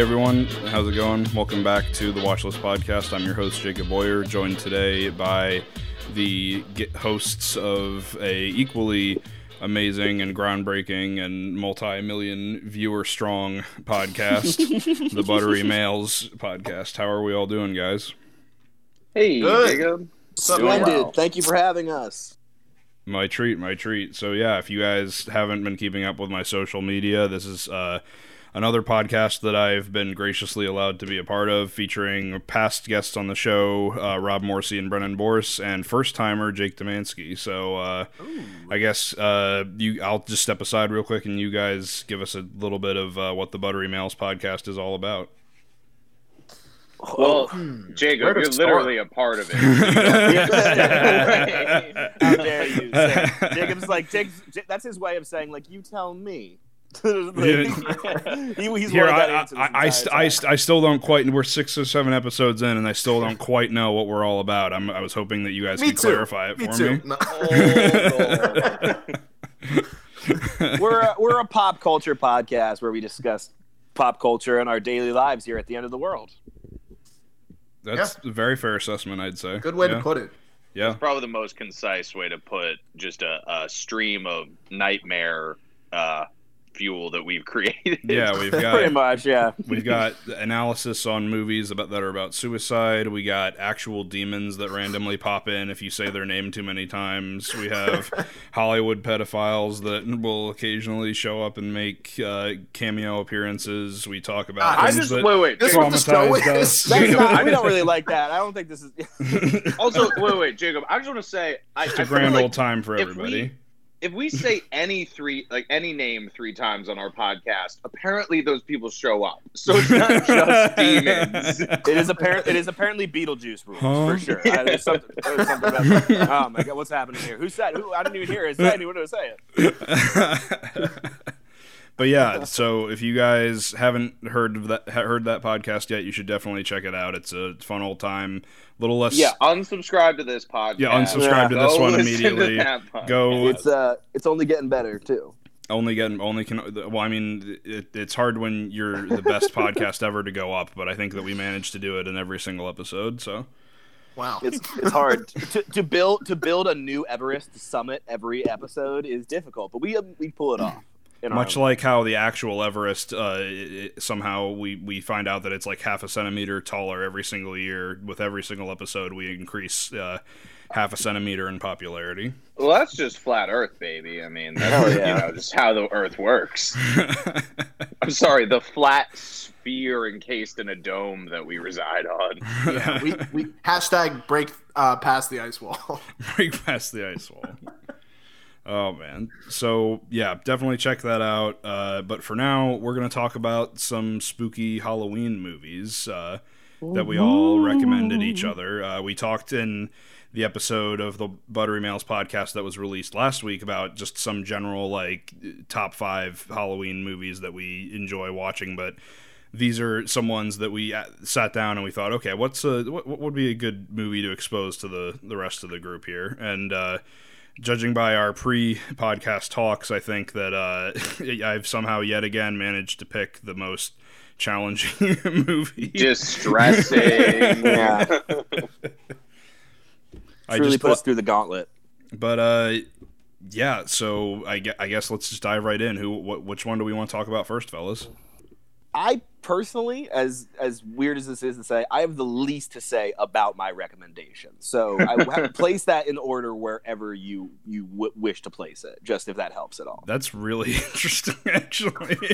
Hey everyone, how's it going? Welcome back to the Watchlist Podcast. I'm your host Jacob Boyer, joined today by the ge- hosts of a equally amazing and groundbreaking and multi-million viewer strong podcast, the Buttery Males podcast. How are we all doing, guys? Hey, Good. Jacob. Doing Splendid. well. Thank you for having us. My treat, my treat. So yeah, if you guys haven't been keeping up with my social media, this is uh, another podcast that I've been graciously allowed to be a part of, featuring past guests on the show, uh, Rob Morsey and Brennan Borse, and first timer Jake Demansky. So uh, I guess uh, you, I'll just step aside real quick, and you guys give us a little bit of uh, what the Buttery Males podcast is all about. Well, Hmm. Jacob, Where you're start? literally a part of it. How dare you? Say, Jacob's like Jacob's, J- that's his way of saying like you tell me. he, he's Here, I, I, I, st- I, st- I still don't quite. We're six or seven episodes in, and I still don't quite know what we're all about. I'm, I was hoping that you guys Me could too. clarify it Me for too. me. No. we're a, we're a pop culture podcast where we discuss pop culture and our daily lives here at the end of the world. That's a very fair assessment, I'd say. Good way yeah. to put it. Yeah, Probably the most concise way to put just a, a stream of nightmare uh, fuel that we've created. yeah. We've got Pretty got much, yeah. we've got analysis on movies about that are about suicide. We got actual demons that randomly pop in if you say their name too many times. We have Hollywood pedophiles that will occasionally show up and make uh, cameo appearances. We talk about Ah, I just that wait, wait. This Jacob, what the show is. That's not, I we don't really like that. I don't think this is. also, wait, wait, Jacob. I just want to say, I, It's I a feel grand like old time for if everybody. We- if we say any three, like any name three times on our podcast, apparently those people show up. So it's not just demons. It is apparent. It is apparently Beetlejuice rules Huh? for sure. I, there's something, there's something about that. Oh my god, what's happening here? Who said? Who? I didn't even hear it. Say anyone to say it. But yeah, so if you guys haven't heard of that heard that podcast yet, you should definitely check it out. It's a fun old time. little less. Yeah, unsubscribe to this podcast. Yeah, unsubscribe to Go this one immediately. Go It's uh, it's only getting better too. only getting only can. Well, I mean, it, it's hard when you're the best podcast ever to go up, but I think that we managed to do it in every single episode. So Wow. It's it's hard to, to build to build a new Everest summit every episode is difficult, but we um, we pull it off. In much own- like how the actual Everest, uh, it, it- somehow we we find out that it's like half a centimeter taller every single year. With every single episode, we increase uh, half a centimeter in popularity. Well, that's just flat Earth, baby. I mean, that's Hell yeah. you know just how the Earth works. I'm sorry, the flat sphere encased in a dome that we reside on. yeah, we, we hashtag break uh, past the ice wall. break past the ice wall. Oh man. So yeah, definitely check that out. Uh, but for now, we're gonna talk about some spooky Halloween movies uh, that we all recommended each other. Uh, we talked in the episode of the Buttery Males podcast that was released last week about just some general like top five Halloween movies that we enjoy watching, but these are some ones that we uh, sat down and we thought, okay, what's a what, what would be a good movie to expose to the the rest of the group here? And uh, judging by our pre-podcast talks, I think that uh, I've somehow yet again managed to pick the most challenging movie. Distressing. Yeah. I truly just put us through the gauntlet. but uh, yeah. So I, gue- I guess let's just dive right in. Who? What, which one do we want to talk about first, fellas? I personally, as as weird as this is to say, I have the least to say about my recommendation. So I w- place that in order wherever you you w- wish to place it, just if that helps at all. That's really interesting, actually.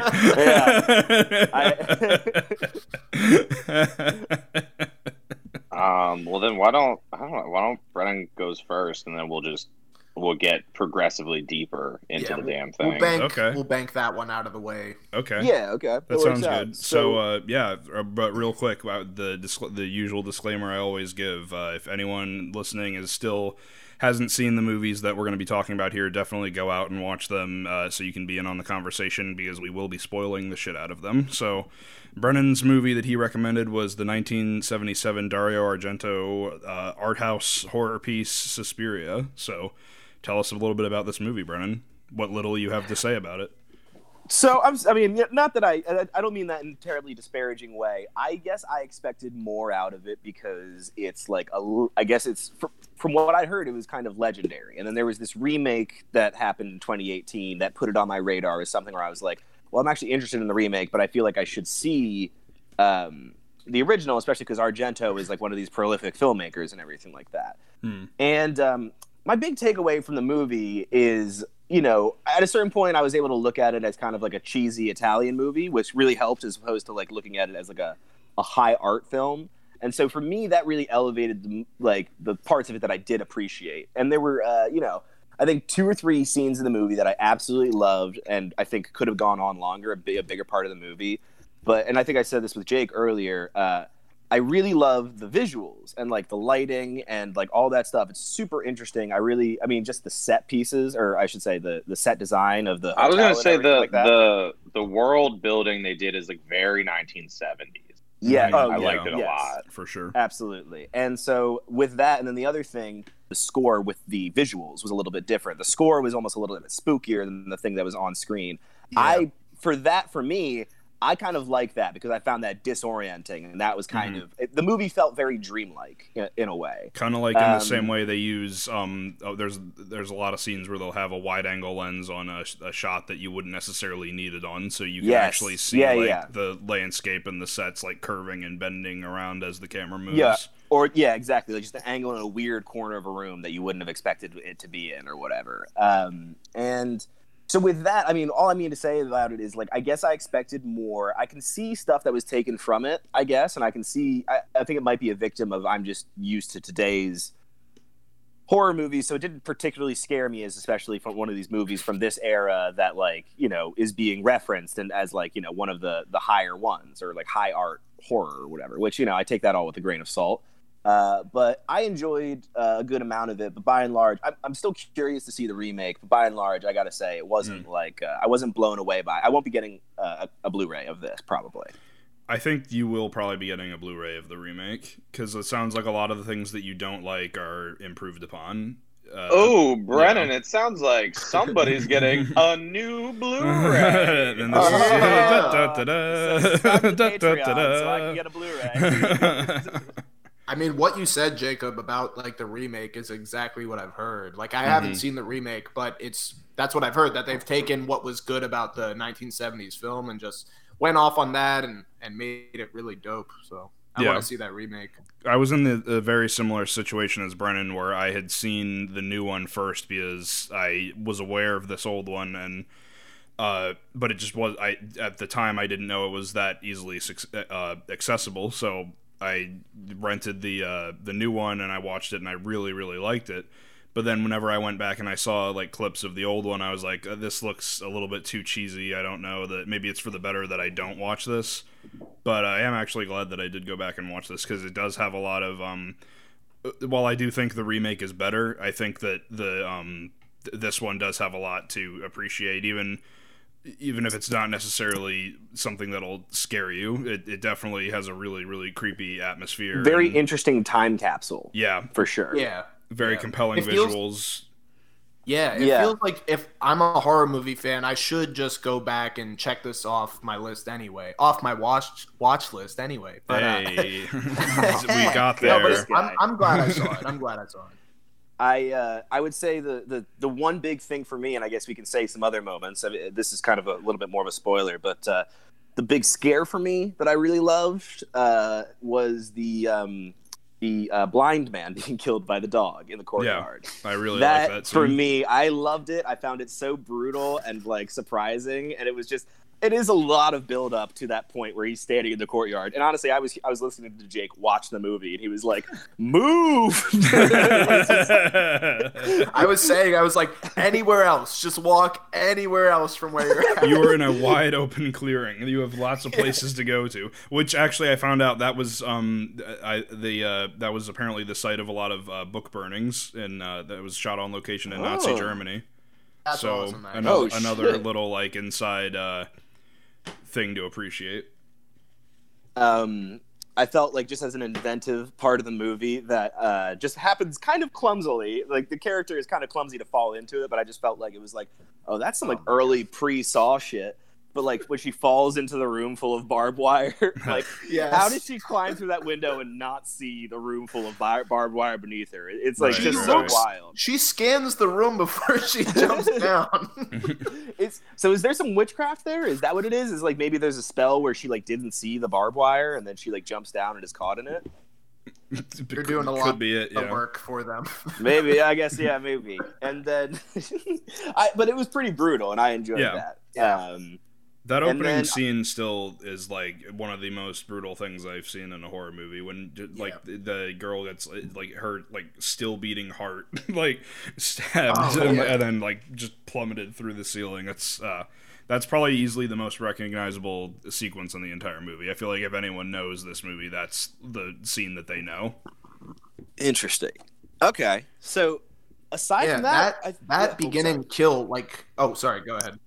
Um, well, then why don't I don't know, why don't Brennan goes first, and then we'll just we'll get progressively deeper into Yeah, the damn We'll thing. bank. Okay. We'll bank that one out of the way. okay. Yeah, okay, That works sounds out. good. So, uh, yeah, uh, but real quick, the discl- the usual disclaimer I always give: uh, if anyone listening is still hasn't seen the movies that we're going to be talking about here, definitely go out and watch them uh, so you can be in on the conversation because we will be spoiling the shit out of them. So, Brennan's movie that he recommended was the 1977 Dario Argento uh, art house horror piece Suspiria. So, tell us a little bit about this movie, Brennan. What little you have to say about it. So I'm, I mean, not that I, I- don't mean that in a terribly disparaging way. I guess I expected more out of it because it's like a, I guess it's fr- from what I heard, it was kind of legendary. And then there was this remake that happened in 2018 that put it on my radar as something where I was like, well, I'm actually interested in the remake, but I feel like I should see um, the original, especially because Argento is like one of these prolific filmmakers and everything like that. Hmm. And um, my big takeaway from the movie is, you know, at a certain point, I was able to look at it as kind of like a cheesy Italian movie, which really helped as opposed to like looking at it as like a, a high art film. And so for me, that really elevated the, like the parts of it that I did appreciate. And there were, uh, you know, I think two or three scenes in the movie that I absolutely loved, and I think could have gone on longer, a, a bigger part of the movie. But and I think I said this with Jake earlier. Uh, I really love the visuals and like the lighting and like all that stuff. It's super interesting. I really, I mean, just the set pieces, or I should say, the the set design of the. I was gonna say the like the the world building they did is like very 1970s. yeah, oh, I yeah, liked it a yes. lot. for sure. Absolutely. And so with that, and then the other thing, the score with the visuals was a little bit different. The score was almost a little bit spookier than the thing that was on screen. I for that for me, I kind of like that because I found that disorienting, and that was kind Mhm. of it, the movie felt very dreamlike in, in a way. Kind of like in the Um, same way they use um oh, there's there's a lot of scenes where they'll have a wide angle lens on a, a shot that you wouldn't necessarily need it on so you can Yes. actually see Yeah, like yeah. the landscape and the sets like curving and bending around as the camera moves. Yeah. Or yeah, exactly. Like just an angle in a weird corner of a room that you wouldn't have expected it to be in, or whatever. Um, and so with that, I mean, all I mean to say about it is like, I guess I expected more. I can see stuff that was taken from it, I guess, and I can see. I, I think it might be a victim of I'm just used to today's horror movies, so it didn't particularly scare me as especially from one of these movies from this era that like you know is being referenced and as like you know one of the the higher ones or like high art horror or whatever. Which you know I take that all with a grain of salt. Uh, but I enjoyed uh, a good amount of it. But by and large, I'm, I'm still curious to see the remake. But by and large, I gotta say it wasn't like uh, I wasn't blown away by. I won't be getting uh, a, a Blu-ray of this probably. I think you will probably be getting a Blu-ray of the remake because it sounds like a lot of the things that you don't like are improved upon. Uh, Oh, Brennan, it sounds like somebody's getting a new Blu-ray. and this is- da, da, da, So subscribe to da, da, Patreon da, so I can da. Get a Blu-ray. I mean, what you said, Jacob, about like the remake is exactly what I've heard. Like, I haven't Mhm. seen the remake, but it's that's what I've heard that they've taken what was good about the 1970s film and just went off on that and and made it really dope. So I Yeah. want to see that remake. I was in the, a very similar situation as Brennan, where I had seen the new one first because I was aware of this old one, and uh, but it just was. I at the time I didn't know it was that easily uh, accessible, so I rented the uh, the new one and I watched it, and I really really liked it. But then whenever I went back and I saw like clips of the old one, I was like, uh, this looks a little bit too cheesy. I don't know that maybe it's for the better that I don't watch this. But I am actually glad that I did go back and watch this because it does have a lot of. Um, uh, while I do think the remake is better, I think that the um, th- this one does have a lot to appreciate. Even even if it's not necessarily something that'll scare you, it, it definitely has a really really creepy atmosphere. Very and- interesting time capsule yeah, for sure. Yeah, very Yeah. compelling It feels- visuals. yeah. It Yeah. feels like if I'm a horror movie fan, I should just go back and check this off my list anyway, off my watch watch list anyway. But uh, we got no, there. but I'm, I'm glad I saw it. I'm glad I saw it. I uh, I would say the, the the one big thing for me, and I guess we can say some other moments. I mean, this is kind of a little bit more of a spoiler, but uh, the big scare for me that I really loved uh, was the um, the uh, blind man being killed by the dog in the courtyard. I really that, like that. for me, I loved it. I found it so brutal and like surprising, and it was just. It is a lot of build up to that point where he's standing in the courtyard. And honestly, I was I was listening to Jake watch the movie, and he was like, "Move!" I was saying, I was like, anywhere else, just walk anywhere else from where you're at. You are in a wide open clearing. You have lots of places to go to. Which actually, I found out that was um, I the uh, that was apparently the site of a lot of uh, book burnings, and uh, that was shot on location in Nazi Oh. Germany. That's so awesome, another Oh, another little like inside uh, thing to appreciate. um, I felt like just as an inventive part of the movie that uh, just happens kind of clumsily. Like the character is kind of clumsy to fall into it, but I just felt like it was like, oh, that's some like early pre-Saw shit. But like when she falls into the room full of barbed wire, like Yes. how did she climb through that window and not see the room full of bar- barbed wire beneath her? It's like Right, just right, so right. wild. She scans the room before she jumps down. It's so is there some witchcraft there? Is that what it is? Is like maybe there's a spell where she like didn't see the barbed wire and then she like jumps down and is caught in it? You're doing a Could lot be it. of work for them. Maybe I guess yeah, maybe. And then, I but it was pretty brutal and I enjoyed Yeah. that. Um, That opening then- scene still is like one of the most brutal things I've seen in a horror movie. When j- like the, the girl gets like her like still beating heart like stabbed Oh, and, yeah. and then like just plummeted through the ceiling. That's uh, that's probably easily the most recognizable sequence in the entire movie. I feel like if anyone knows this movie, that's the scene that they know. interesting. Okay, so aside yeah, from that that, that, I- yeah, oh, beginning sorry. kill, like, oh, sorry, go ahead.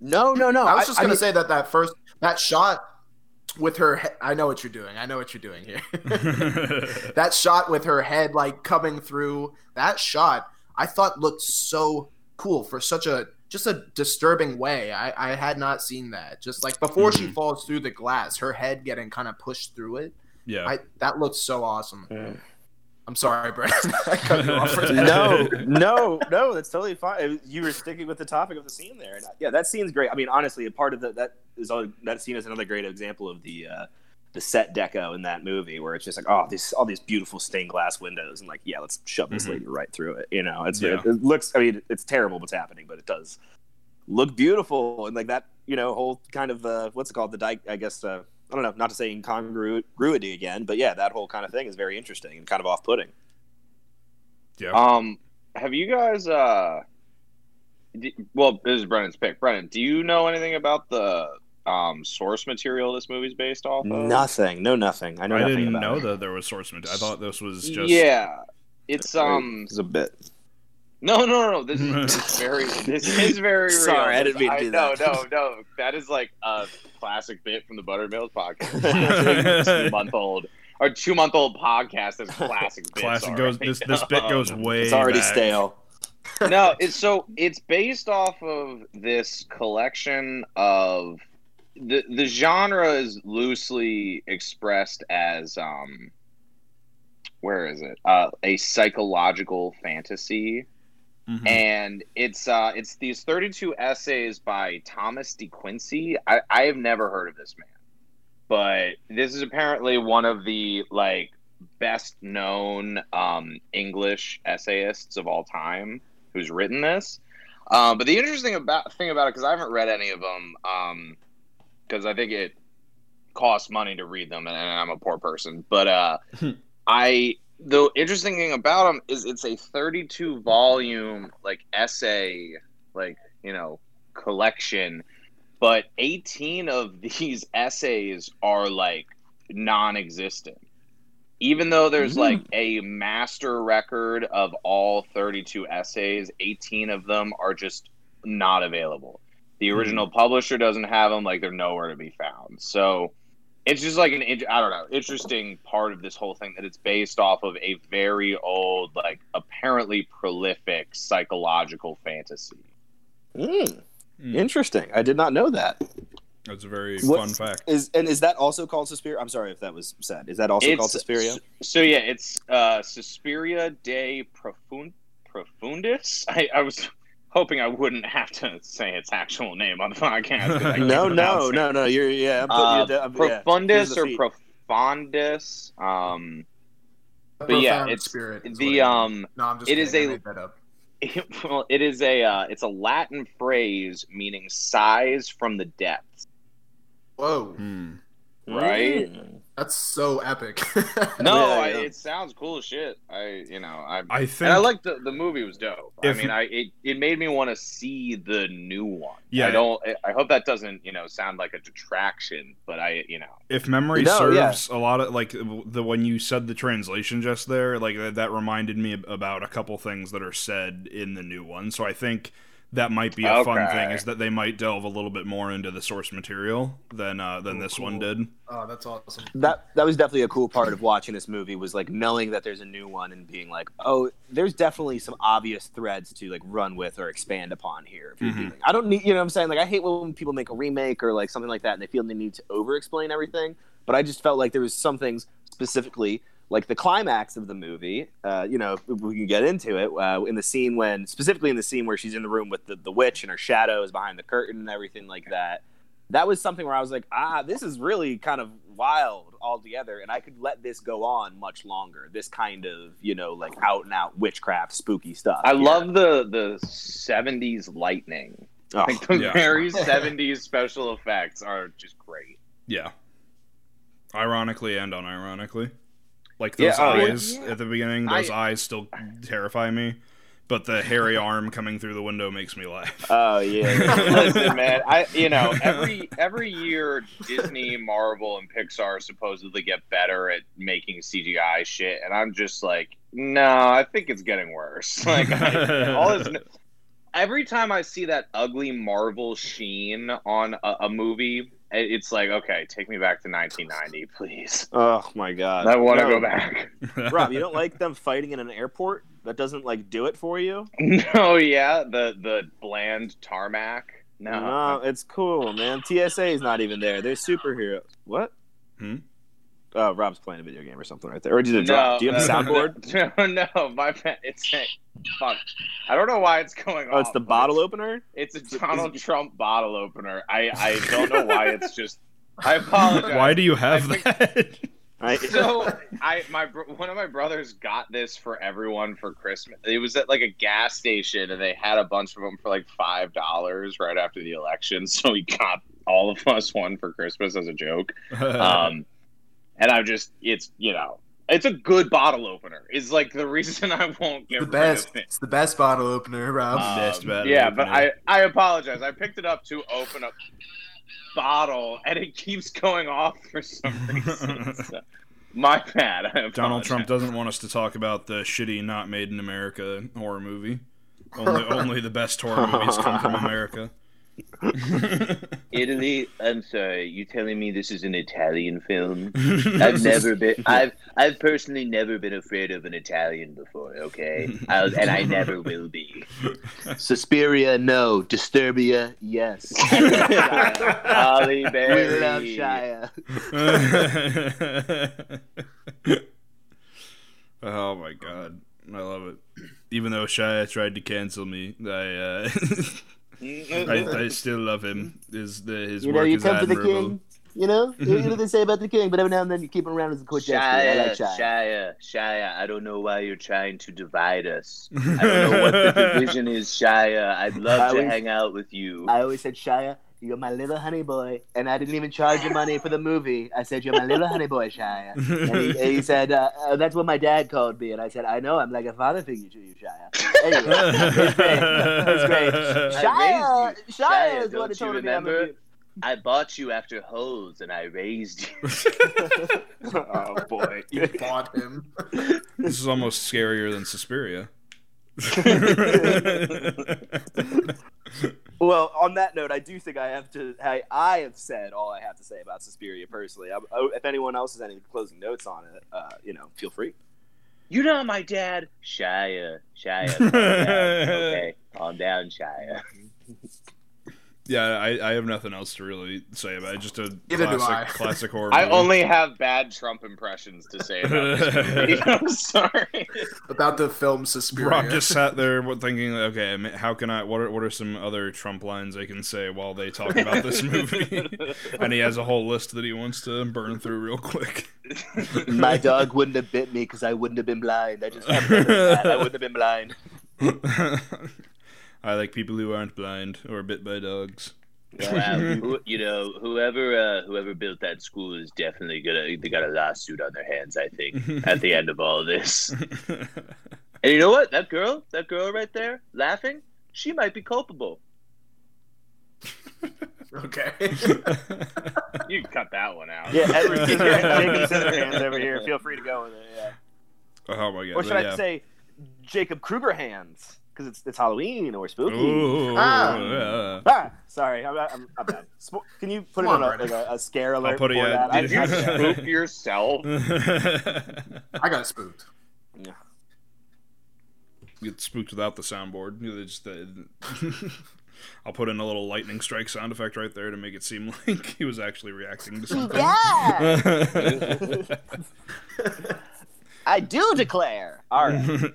No, no, no. I was just gonna mean- say that that first that shot with her, he- I know what you're doing. I know what you're doing here. that shot with her head like coming through that shot i thought looked so cool for such a just a disturbing way i i had not seen that just like before she Mhm. falls through the glass her head getting kind of pushed through it yeah. i that looks so awesome Yeah. I'm sorry brett i cut you off for that. no, no, no. That's totally fine. You were sticking with the topic of the scene there. And, yeah, that scene's great. I mean, honestly, a part of the, that is all, that scene is another great example of the uh, the set deco in that movie, where it's just like, oh, these all these beautiful stained glass windows, and like, yeah, let's shove this Mhm. lady right through it. You know, it's Yeah. it, it looks. I mean, it's terrible what's happening, but it does look beautiful, and like that, you know, whole kind of uh, what's it called? The di- I guess. Uh, I don't know, not to say incongruity again, but yeah, that whole kind of thing is very interesting and kind of off-putting. yeah. Um, have you guys? Uh, d- well, this is Brennan's pick. Brennan, do you know anything about the um source material this movie's based off of? Nothing. No, nothing. I know I nothing didn't about know it. that there was source material. I thought this was just Yeah, it's um. It's a bit. No, no, no. This is, this is very. This is very real. Sorry, I didn't mean to do no, that. No, no, no. That is like a classic bit from the Buttery Males podcast. two month old or two month old podcast is classic. bits classic goes. already. This this bit goes Um, way. It's already back. stale. no, it's so it's based off of this collection of the the genre is loosely expressed as um where is it? Uh a psychological fantasy Mhm. and it's uh it's these 32 essays by Thomas De Quincey. I I have never heard of this man. But this is apparently one of the like best known um English essayists of all time who's written this. Um, but the interesting about thing about it, because I haven't read any of them, because I think it costs money to read them, and, and I'm a poor person. But uh, I the interesting thing about them is it's a 32 volume like essay, like you know, collection. But 18 of these essays are like non-existent even though there's Mm. like a master record of all 32 essays 18 of them are just not available the original publisher doesn't have them like they're nowhere to be found so it's just like an i don't know interesting part of this whole thing that it's based off of a very old like apparently prolific psychological fantasy Mm, Mm. interesting. I did not know that. That's a very What- fun fact. Is and is that also called Suspiria? I'm sorry if that was said. Is that also called Suspiria? So yeah, it's uh, Suspiria de Profund- Profundis. I, I was hoping I wouldn't have to say its actual name on the podcast. 'cause I can't No, no, no, no. You're yeah. I'm putting Uh, you down. yeah, Profundis or feed. Profundis. Um, But yeah, it's spirit the what it is. um, no i'm just it kidding. is I a- made that up. well, it is a uh, it's a Latin phrase meaning sighs from the depths. whoa Hmm. right? Mm. That's so epic No, Yeah, I, yeah. it sounds cool as shit. I you know I I think. and I like the the movie was dope. I mean, I it, it made me want to see the new one. Yeah. I don't. I hope that doesn't you know sound like a detraction, but I you know if memory No, yeah. serves, a lot of like the when you said the translation just there, like that, that reminded me about a couple things that are said in the new one. So I think that might be a fun thing is that they might delve a little bit more into the source material than uh, than this one did. Oh, that's awesome. that that was definitely a cool part of watching this movie was like knowing that there's a new one and being like, oh, there's definitely some obvious threads to like run with or expand upon here. If you're Mhm. doing, I don't need, you know, what I'm saying like I hate when people make a remake or like something like that and they feel they need to over explain everything. But I just felt like there was some things specifically like the climax of the movie. Uh, you know, we can get into it uh, in the scene when specifically in the scene where she's in the room with the, the witch and her shadow is behind the curtain and everything like that that was something where I was like, ah, this is really kind of wild altogether, and I could let this go on much longer. This kind of, you know, like out and out witchcraft, spooky stuff. I Yeah. love the the '70s lightning. Oh, Like the Yeah. very '70s special effects are just great. Yeah. Ironically and unironically. Like those Yeah, oh, yeah. eyes at the beginning, those eyes still terrify me. But the hairy arm coming through the window makes me laugh. oh yeah. Listen, man, I you know every every year Disney, Marvel, and Pixar supposedly get better at making CGI shit, and I'm just like, no, I think it's getting worse. Like I, all this. Every time I see that ugly Marvel sheen on a, a movie, it- it's like, okay, take me back to 1990, please. oh my god. I want to No. go back. Rob, you don't like them fighting in an airport? That doesn't like do it for you? no, yeah, the the bland tarmac. No, No, it's cool, man. TSA is not even there. They're superheroes. What? Hmm? Oh, Rob's playing a video game or something right there. Or did it drop? Do you have the no, soundboard? No, no, my pa- it's a, fuck. I don't know why it's going on. Oh, it's the but bottle opener? It's, it's a Donald Trump bottle opener. I I don't know why it's just. I apologize. Why do you have I think- that? So I my one of my brothers got this for everyone for Christmas. It was at like a gas station, and they had a bunch of them for like five dollars right after the election. So he got all of us one for Christmas as a joke. Um, and I'm just it's you know it's a good bottle opener. Is like the reason I won't get the rid best. of it. It's the best bottle opener, Rob. Um, Best bottle yeah, but. I I apologize. I picked it up to open a bottle, and it keeps going off for some reason. So, my bad. Donald. Trump doesn't want us to talk about the shitty not made in America horror movie. Only only the best horror movies come from America. Italy. I'm sorry. You telling me this is an Italian film? I've never been. I've I've personally never been afraid of an Italian before. Okay, I'll, and I never will be. Suspiria, no. Disturbia, yes. Halle Berry. we love Shia. oh my god, I love it. Even though Shia tried to cancel me, I uh, I, I still love him. His the his You know, work you is come to the king. You know, you know what they say about the king, but every now and then you keep him around as a court jester. I like Shia, Shia. Shia, Shia, I don't know why you're trying to divide us. I don't know what the division is, Shia. I'd love I to always- hang out with you. I always said, Shia, you're my little honey boy. And I didn't even charge you money for the movie. I said, you're my little honey boy, Shia. And he, and he said, uh, uh, that's what my dad called me. And I said, I know, I'm like a father figure to you, Shia. Anyway, it's great. It's great. I Shia. Shia, Shia, is what you told me I'm a remember? I bought you after hoes and I raised you. Oh, boy. You bought him. This is almost scarier than Suspiria. Well, on that note, I do think I have to. I, I have said all I have to say about Suspiria personally. I, oh, if anyone else has any closing notes on it, uh, you know, feel free. You know my dad? Shia, Shia. Calm down. Okay, calm down, Shia. yeah, I, I have nothing else to really say about it. Just a Neither classic, classic horror. I movie. only have bad Trump impressions to say about this movie. I'm sorry. About the film Suspiria. Rob just sat there thinking, okay, how can I? What are what are some other Trump lines I can say while they talk about this movie? and he has a whole list that he wants to burn through real quick. My dog wouldn't have bit me because I wouldn't have been blind. I just have better than that. I wouldn't have been blind. I like people who aren't blind or bit by dogs. Wow, who, you know, whoever uh, whoever built that school is definitely gonna they got a lawsuit on their hands. I think at the end of all this. And you know what? That girl, that girl right there, laughing, she might be culpable. Okay. You can cut that one out. Yeah, Edward Jacob Scissorhands over here. Feel free to go with it. Yeah. oh my god! Or should but I yeah. say Jacob Krueger hands? Because it's it's Halloween or spooky. Ooh, Ah. yeah. Ah, sorry, I'm, I'm, I'm bad. Spo- Can you put Come it on, on a, like Brennan. a, a scare alert put it, before yeah. that? I, You I- spook yourself. I got spooked. Yeah. You get spooked without the soundboard. Just the, I'll put in a little lightning strike sound effect right there to make it seem like he was actually reacting to something. yeah, I do declare. All right.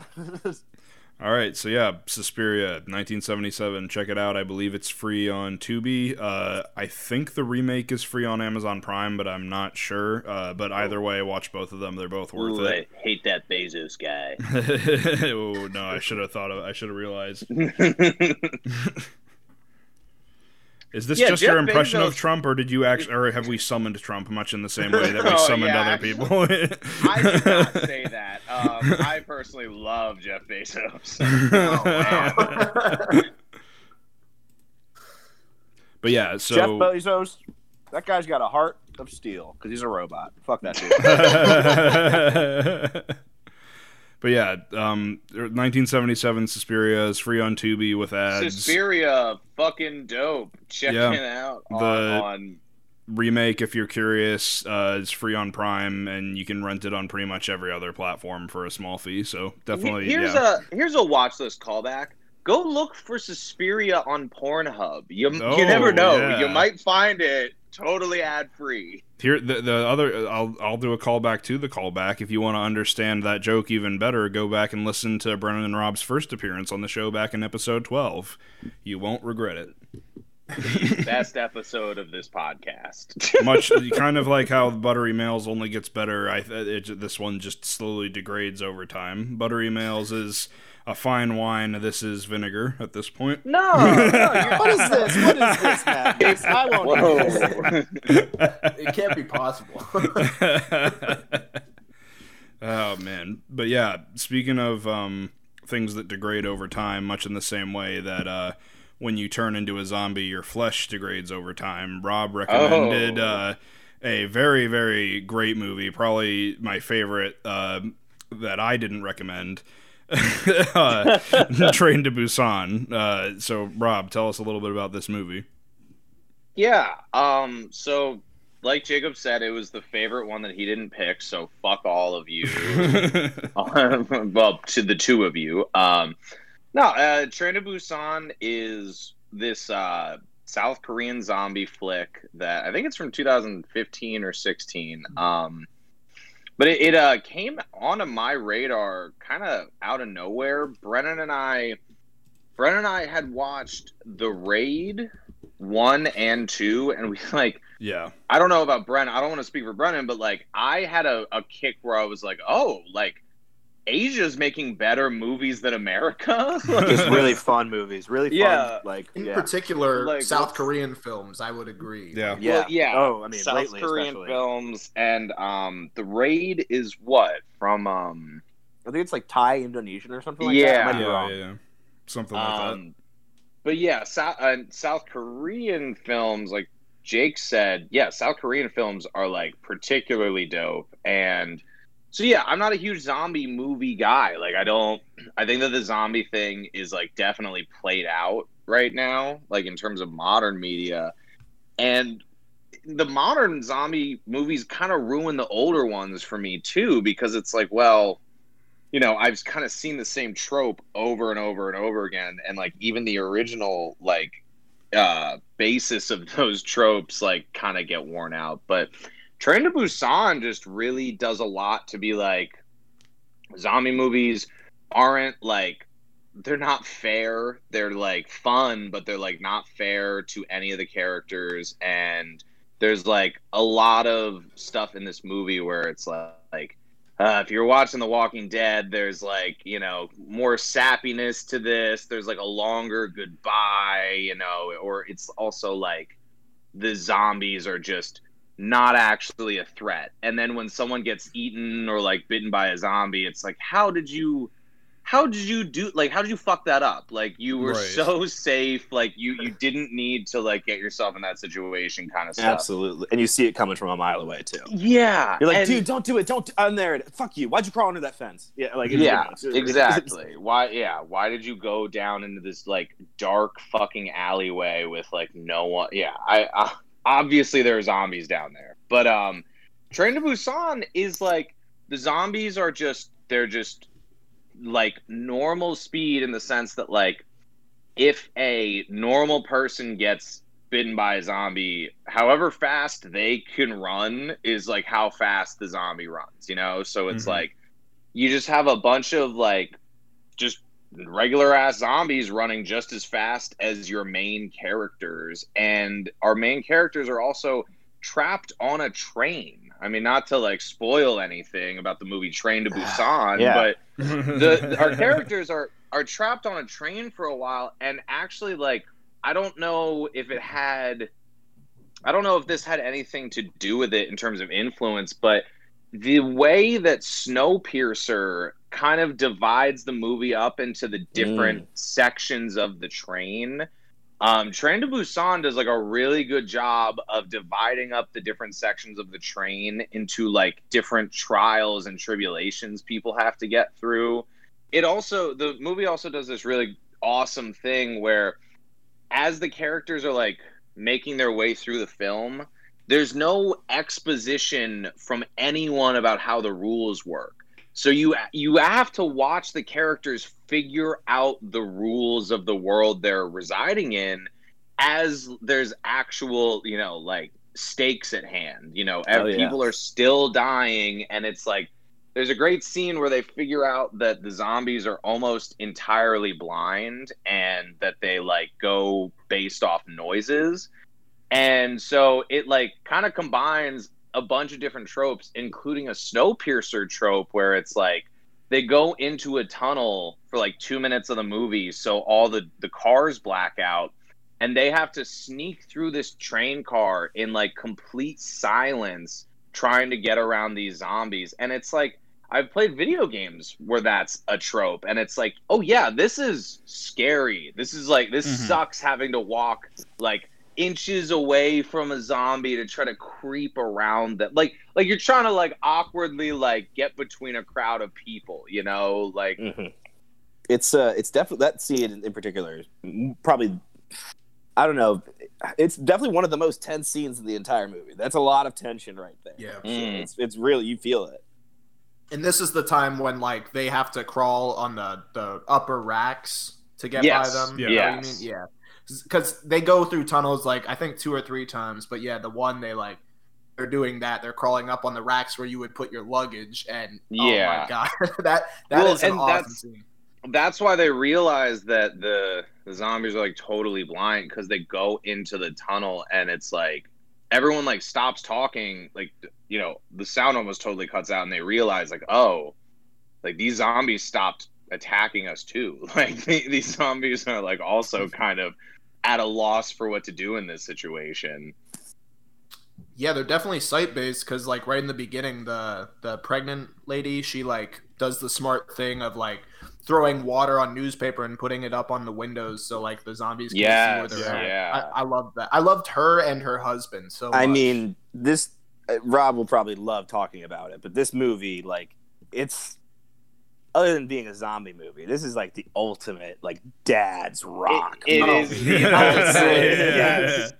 All right, so yeah, Suspiria, 1977. Check it out. I believe it's free on Tubi. Uh, I think the remake is free on Amazon Prime, but I'm not sure. Uh, but either way, watch both of them. They're both worth Ooh, it. I hate that Bezos guy. oh no, I should have thought of. I should have realized. Is this Yeah, just Jeff your impression of Trump, or did you actually, or have we summoned Trump much in the same way that we Oh, summoned yeah, other actually- people? I did not say that. Um, I personally love Jeff Bezos. Oh, wow. but yeah, so Jeff Bezos, that guy's got a heart of steel because he's a robot. Fuck that dude. But yeah, um, 1977 Suspiria is free on Tubi with ads. Suspiria, fucking dope. Check Yeah. it out on, The- on Remake, if you're curious, uh, is free on Prime, and you can rent it on pretty much every other platform for a small fee. So definitely, Here's yeah. a here's a watch list callback. Go look for Suspiria on Pornhub. You Oh, you never know. yeah. You might find it totally ad free. Here, the, the other, I'll I'll do a callback to the callback. If you want to understand that joke even better, go back and listen to Brennan and Rob's first appearance on the show back in episode 12. You won't regret it. Best episode of this podcast. much kind of like how buttery males only gets better i it, this one just slowly degrades over time buttery males is a fine wine this is vinegar at this point no, no, you're what is this? What is this, madness? I won't. Whoa. it can't be possible. oh man but yeah speaking of um, things that degrade over time much in the same way that uh, when you turn into a zombie your flesh degrades over time rob recommended Oh. uh, a very very great movie probably my favorite uh, that i didn't recommend uh, train to busan uh, so rob tell us a little bit about this movie Yeah. Um. So, like Jacob said, it was the favorite one that he didn't pick. So fuck all of you. Um, well, to the two of you. Um. No. Uh, Train to Busan is this uh South Korean zombie flick that I think it's from 2015 or 16. Um. But it, it uh, came onto my radar kind of out of nowhere. Brennan and I, Brennan and I had watched The Raid one and two, and we like yeah I don't know about Brennan. I don't want to speak for Brennan, but like I had a, a kick where I was like, oh, like Asia's making better movies than America. Just really fun movies. Really fun. Yeah. Like, In yeah. particular, Like, South what's- Korean films, I would agree. yeah Yeah. Well, yeah. Oh, I mean, South Korean especially. films and um the raid is what from um I think it's like Thai Indonesian or something like Yeah. that. Might be yeah, wrong. yeah, yeah. something like that um but yeah South uh, South Korean films like Jake said yeah South Korean films are like particularly dope and so yeah I'm not a huge zombie movie guy. Like I don't I think that the zombie thing is like definitely played out right now like in terms of modern media. And the modern zombie movies kind of ruin the older ones for me too because it's like well you know i've kind of seen the same trope over and over and over again. And like even the original like uh basis of those tropes like kind of get worn out. But train to busan just really does a lot to be like zombie movies aren't like they're not fair they're like fun but they're like not fair to any of the characters and there's like a lot of stuff in this movie where it's like, uh, if you're watching The Walking Dead, there's like you know more sappiness to this. There's like a longer goodbye, you know, or it's also like the zombies are just not actually a threat. And then when someone gets eaten or like bitten by a zombie, it's like how did you how did you do like how did you fuck that up like you were Right. so safe like you you didn't need to like get yourself in that situation kind of stuff Absolutely, and you see it coming from a mile away too. yeah You're like, and- dude, don't do it. Don't. I'm there. Fuck you. Why'd you crawl under that fence? Yeah, like yeah exactly why yeah why did you go down into this like dark fucking alleyway with like no one yeah i, I obviously there are zombies down there but um train to busan is like the zombies are just they're just like normal speed in the sense that like if a normal person gets bitten by a zombie however fast they can run is like how fast the zombie runs you know so it's Mhm. like you just have a bunch of like just regular ass zombies running just as fast as your main characters. And our main characters are also trapped on a train. I mean not to like spoil anything about the movie train to busan Yeah. but the our characters are are trapped on a train for a while. And actually like i don't know if it had i don't know if this had anything to do with it in terms of influence but the way that snowpiercer kind of divides the movie up into the different sections of the train um, Train to Busan does like a really good job of dividing up the different sections of the train into like different trials and tribulations people have to get through. It also the movie also does this really awesome thing where as the characters are like making their way through the film, there's no exposition from anyone about how the rules work. So you you have to watch the characters figure out the rules of the world they're residing in as there's actual, you know, like stakes at hand. You know, Oh, yeah. people are still dying and it's like there's a great scene where they figure out that the zombies are almost entirely blind and that they like go based off noises. And so it like kind of combines a bunch of different tropes, including a snowpiercer trope where it's like they go into a tunnel for like two minutes of the movie, so all the the cars black out, and they have to sneak through this train car in like complete silence, trying to get around these zombies. And it's like I've played video games where that's a trope, and it's like, oh yeah, this is scary. This is like this Mhm. sucks having to walk like inches away from a zombie to try to creep around them like like you're trying to like awkwardly like get between a crowd of people you know like Mhm. It's uh, it's definitely that scene in, in particular. is Probably, I don't know. It's definitely one of the most tense scenes in the entire movie. That's a lot of tension right there. Yeah. Mm. it's it's really you feel it. And this is the time when like they have to crawl on the the upper racks to get Yes. by them. Yeah. You know what I Yes. mean? Yeah. Because they go through tunnels like I think two or three times, but yeah, the one they like they're doing that. They're crawling up on the racks where you would put your luggage, and oh Yeah. my god, that that is Well, an awesome that's- scene. that's why they realize that the the zombies are like totally blind because they go into the tunnel and it's like everyone like stops talking like you know the sound almost totally cuts out and they realize like oh like these zombies stopped attacking us too like these zombies are like also kind of at a loss for what to do in this situation Yeah, they're definitely site based because like right in the beginning, the the pregnant lady she like does the smart thing of like throwing water on newspaper and putting it up on the windows so like the zombies can see where they're at. yeah. I, I love that. I loved her and her husband so. I much. mean, this uh, Rob will probably love talking about it, but this movie, like, it's other than being a zombie movie, this is like the ultimate like dad's rock. it Oh, is movie. the ultimate, yes.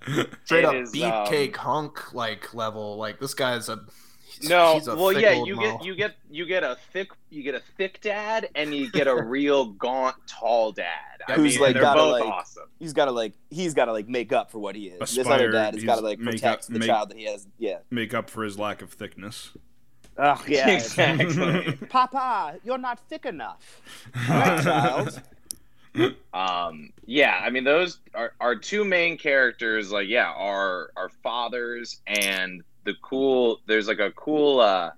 straight it up is, beefcake um, hunk like level. Like this guy's a he's- No, he's a well, thick yeah, old you mo. get you get you get a thick you get a thick dad, and you get a real gaunt tall dad. I Who's, mean, like, gotta, like, awesome. he's got to like he's got to like make up for what he is. this other dad has got to like protect up- the make- child that he has. Yeah. Make up for his lack of thickness. Oh yeah. exactly. Papa, you're not thick enough. Right, child. um, yeah, I mean, those are our two main characters. Like, yeah, are are fathers, and the cool. There's like a cool uh,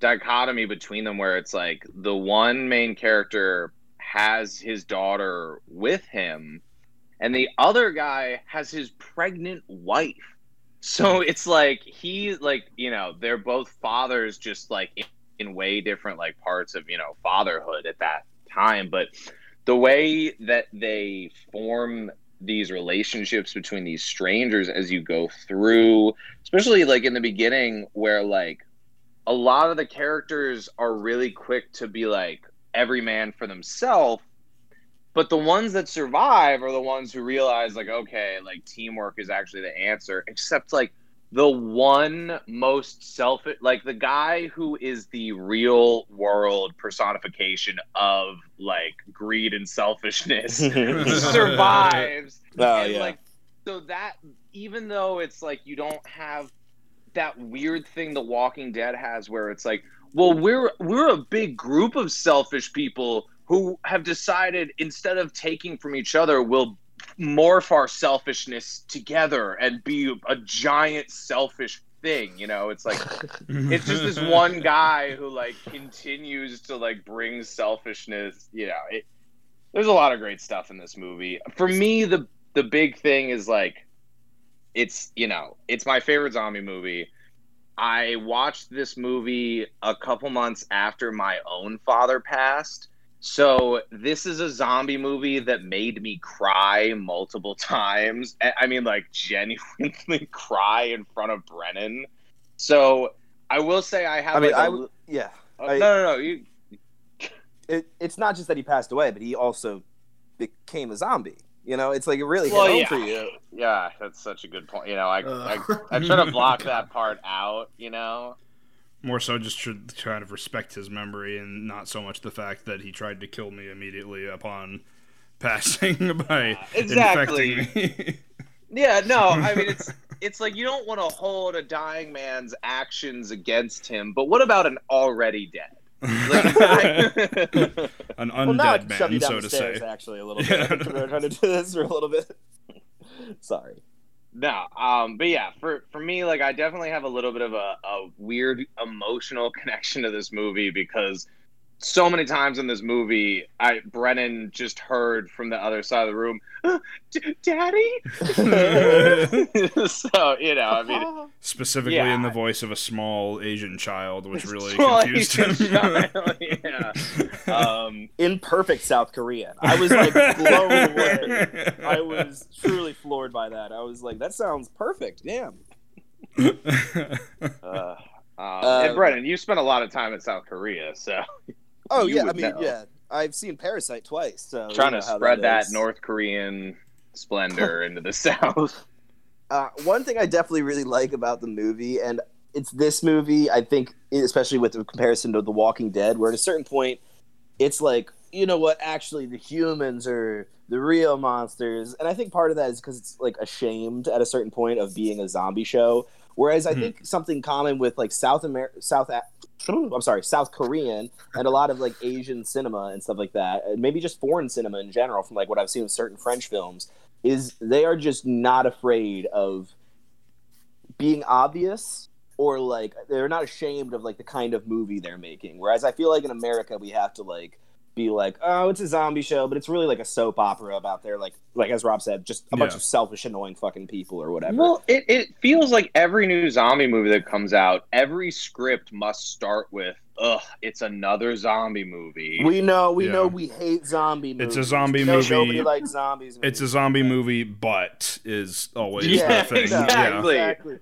dichotomy between them where it's like the one main character has his daughter with him, and the other guy has his pregnant wife. So it's like he like you know they're both fathers, just like in, in way different like parts of you know fatherhood at that time, but the way that they form these relationships between these strangers as you go through, especially like in the beginning where like a lot of the characters are really quick to be like every man for themselves but the ones that survive are the ones who realize like okay like teamwork is actually the answer except like the one most selfish like the guy who is the real world personification of like greed and selfishness survives Oh and yeah. like so that even though it's like you don't have that weird thing the walking dead has where it's like well we're we're a big group of selfish people who have decided instead of taking from each other we'll morph our selfishness together and be a giant selfish thing you know? It's like it's just this one guy who like continues to like bring selfishness you know? It there's a lot of great stuff in this movie. For me the the big thing is like it's you know it's my favorite zombie movie. I watched this movie a couple months after my own father passed so this is a zombie movie that made me cry multiple times I- i mean like genuinely cry in front of brennan so i will say i have I mean, like a I l- w- yeah. oh, I- no no no you It, it's not just that he passed away, but he also became a zombie. You know, it's like it really hit Well, home yeah. for you. Yeah, that's such a good point. You know, I Uh. I, I try to block that part out. You know, More so just to kind of respect his memory and not so much the fact that he tried to kill me immediately upon passing by Exactly. infecting me. yeah, no, I mean it's it's like you don't want to hold a dying man's actions against him, but what about an already dead? Like, I- An Well, now I undead can shove you man, down so the to say. actually a little bit. Yeah. I think we're trying to do this for a little bit. Sorry. No, um, but yeah, for for me, like I definitely have a little bit of a, a weird emotional connection to this movie because so many times in this movie, I Brennan just heard from the other side of the room, "D- "Daddy." so you know, I mean, Specifically Yeah. in the voice of a small Asian child, which really Small confused Asian him. child, yeah. um, In perfect South Korean. I was like blown away. I was truly floored by that. I was like, that sounds perfect. Damn. uh, um, Um, and Brennan, you spent a lot of time in South Korea, so Oh yeah, I mean, know. yeah. I've seen Parasite twice, so you trying know to how spread that North Korean splendor into the South. Uh, one thing I definitely really like about the movie, and it's this movie, I think, especially with the comparison to The Walking Dead, where at a certain point, it's like, you know what, actually, the humans are the real monsters. And I think part of that is because it's like ashamed at a certain point of being a zombie show. Whereas I Hmm. think something common with like South America, South, I'm sorry, South Korean and a lot of like Asian cinema and stuff like that, and maybe just foreign cinema in general, from like what I've seen with certain French films, is they are just not afraid of being obvious or like they're not ashamed of like the kind of movie they're making. Whereas I feel like in America we have to like be like, oh, it's a zombie show, but it's really like a soap opera about their like like as Rob said, just a bunch of selfish, annoying fucking people or whatever. Well, it, it feels like every new zombie movie that comes out, every script must start with, ugh, it's another zombie movie. we know, we Yeah. know, we hate zombie movies. It's a zombie We know movie. Nobody likes zombies. it's a zombie movie, but is always Yeah, the thing. exactly. exactly.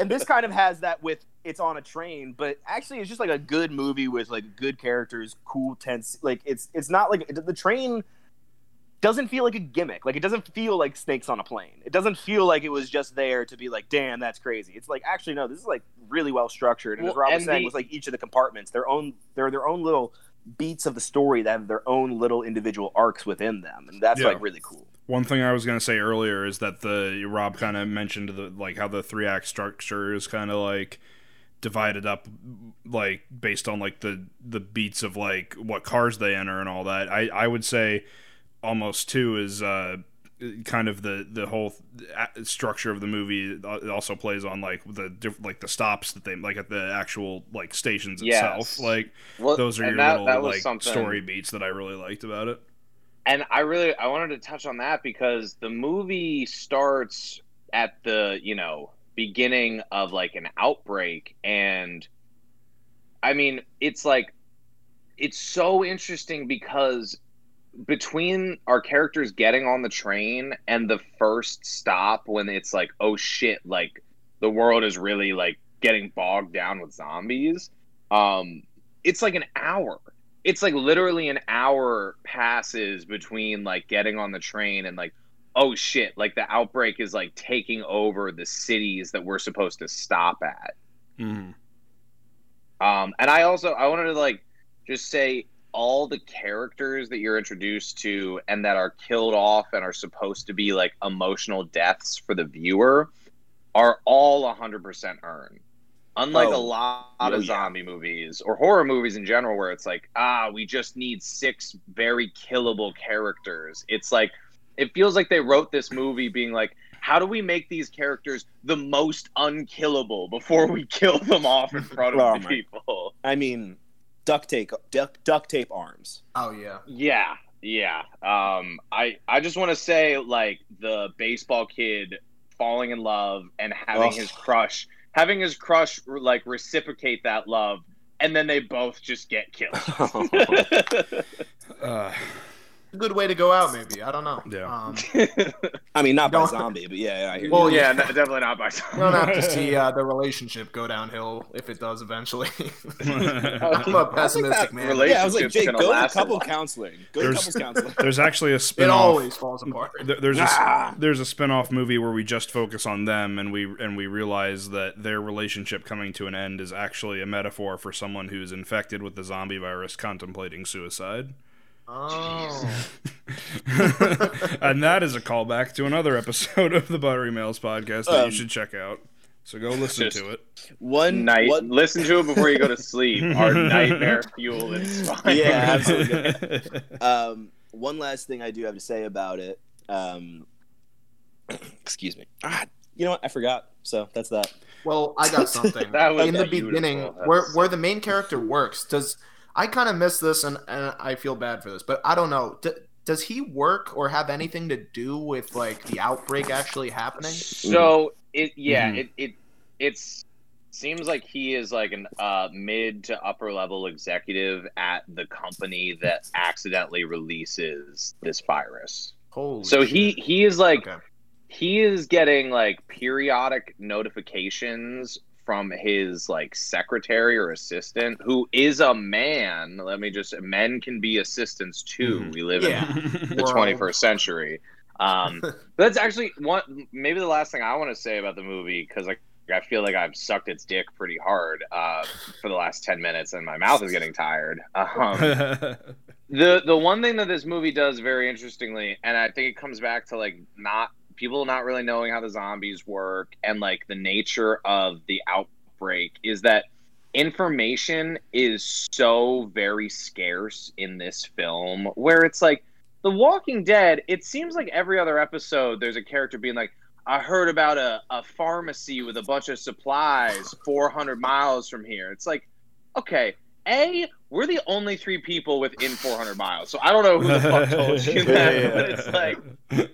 and this kind of has that with it's on a train, but actually it's just like a good movie with like good characters, cool tense. Like it's it's not like the train doesn't feel like a gimmick. Like it doesn't feel like snakes on a plane. It doesn't feel like it was just there to be like, damn, that's crazy. It's like actually no, this is like really well structured. And as Well, Rob was saying, the- with like each of the compartments, their own they're their own little beats of the story that have their own little individual arcs within them, and that's Yeah. like really cool. One thing I was gonna say earlier is that the Rob kind of mentioned the like how the three act structure is kind of like divided up like based on like the the beats of like what cars they enter and all that. I I would say almost too is uh kind of the the whole structure of the movie it also plays on like the diff- like the stops that they like at the actual like stations itself. Yes. like Well, those are your that- little that like something- story beats that I really liked about it. And I really I wanted to touch on that because the movie starts at the you know beginning of like an outbreak. And I mean it's like it's so interesting because between our characters getting on the train and the first stop when it's like oh shit like the world is really like getting bogged down with zombies um it's like an hour it's like literally an hour passes between like getting on the train and like oh shit like the outbreak is like taking over the cities that we're supposed to stop at Mhm. um, and I also I wanted to like just say all the characters that you're introduced to and that are killed off and are supposed to be like emotional deaths for the viewer are all 100% earned. Unlike a Oh. lot Oh, of yeah. zombie movies or horror movies in general, where it's like, ah, we just need six very killable characters. It's like, it feels like they wrote this movie being like, how do we make these characters the most unkillable before we kill them off in front of Oh the people? I mean, duct tape, duct, duct tape arms. Oh yeah. Yeah, yeah. Um, I I just want to say like the baseball kid falling in love and having Ugh. his crush, having his crush like reciprocate that love, and then they both just get killed. Uh, A good way to go out, maybe. I don't know. Yeah. Um, I mean, not by Don't- zombie, but yeah, yeah I hear you. well, yeah, no, definitely not by. you don't have to see uh, the relationship go downhill if it does eventually. I'm a pessimistic man. yeah, I was like, Jake, go to couple counseling. Go to There's- couples counseling. there's actually a spin-off. always falls apart. There- There's a, Ah. there's a spin-off movie where we just focus on them and we and we realize that their relationship coming to an end is actually a metaphor for someone who's infected with the zombie virus contemplating suicide. Oh. and that is a callback to another episode of the Buttery Males podcast that Um, you should check out. So go listen to it. One Night. one- Listen to it before you go to sleep. Our nightmare fuel inspired. Yeah, absolutely. um, one last thing I do have to say about it. Um, excuse me. Ah, you know what? I forgot. So that's that. Well, I got something. That was in the beautiful. beginning, That's where where the main character works, does I kind of miss this, and, and I feel bad for this, but I don't know. D- does he work or have anything to do with like the outbreak actually happening? So it yeah Mhm. it it it's seems like he is like an uh, mid to upper level executive at the company that accidentally releases this virus. Holy So he he is like Okay. he is getting like periodic notifications from his like secretary or assistant who is a man. Let me just men can be assistants too. Mhm. We live Yeah. in the 21st century. Um, that's actually one. Maybe the last thing I want to say about the movie because like I feel like I've sucked its dick pretty hard uh, for the last ten minutes, and my mouth is getting tired. Um, the the one thing that this movie does very interestingly, and I think it comes back to like not people not really knowing how the zombies work and like the nature of the outbreak is that information is so very scarce in this film where it's like the walking dead it seems like every other episode there's a character being like i heard about a, a pharmacy with a bunch of supplies 400 miles from here. It's like okay a we're the only three people within 400 miles so i don't know who the fuck told you that Yeah, yeah. but it's like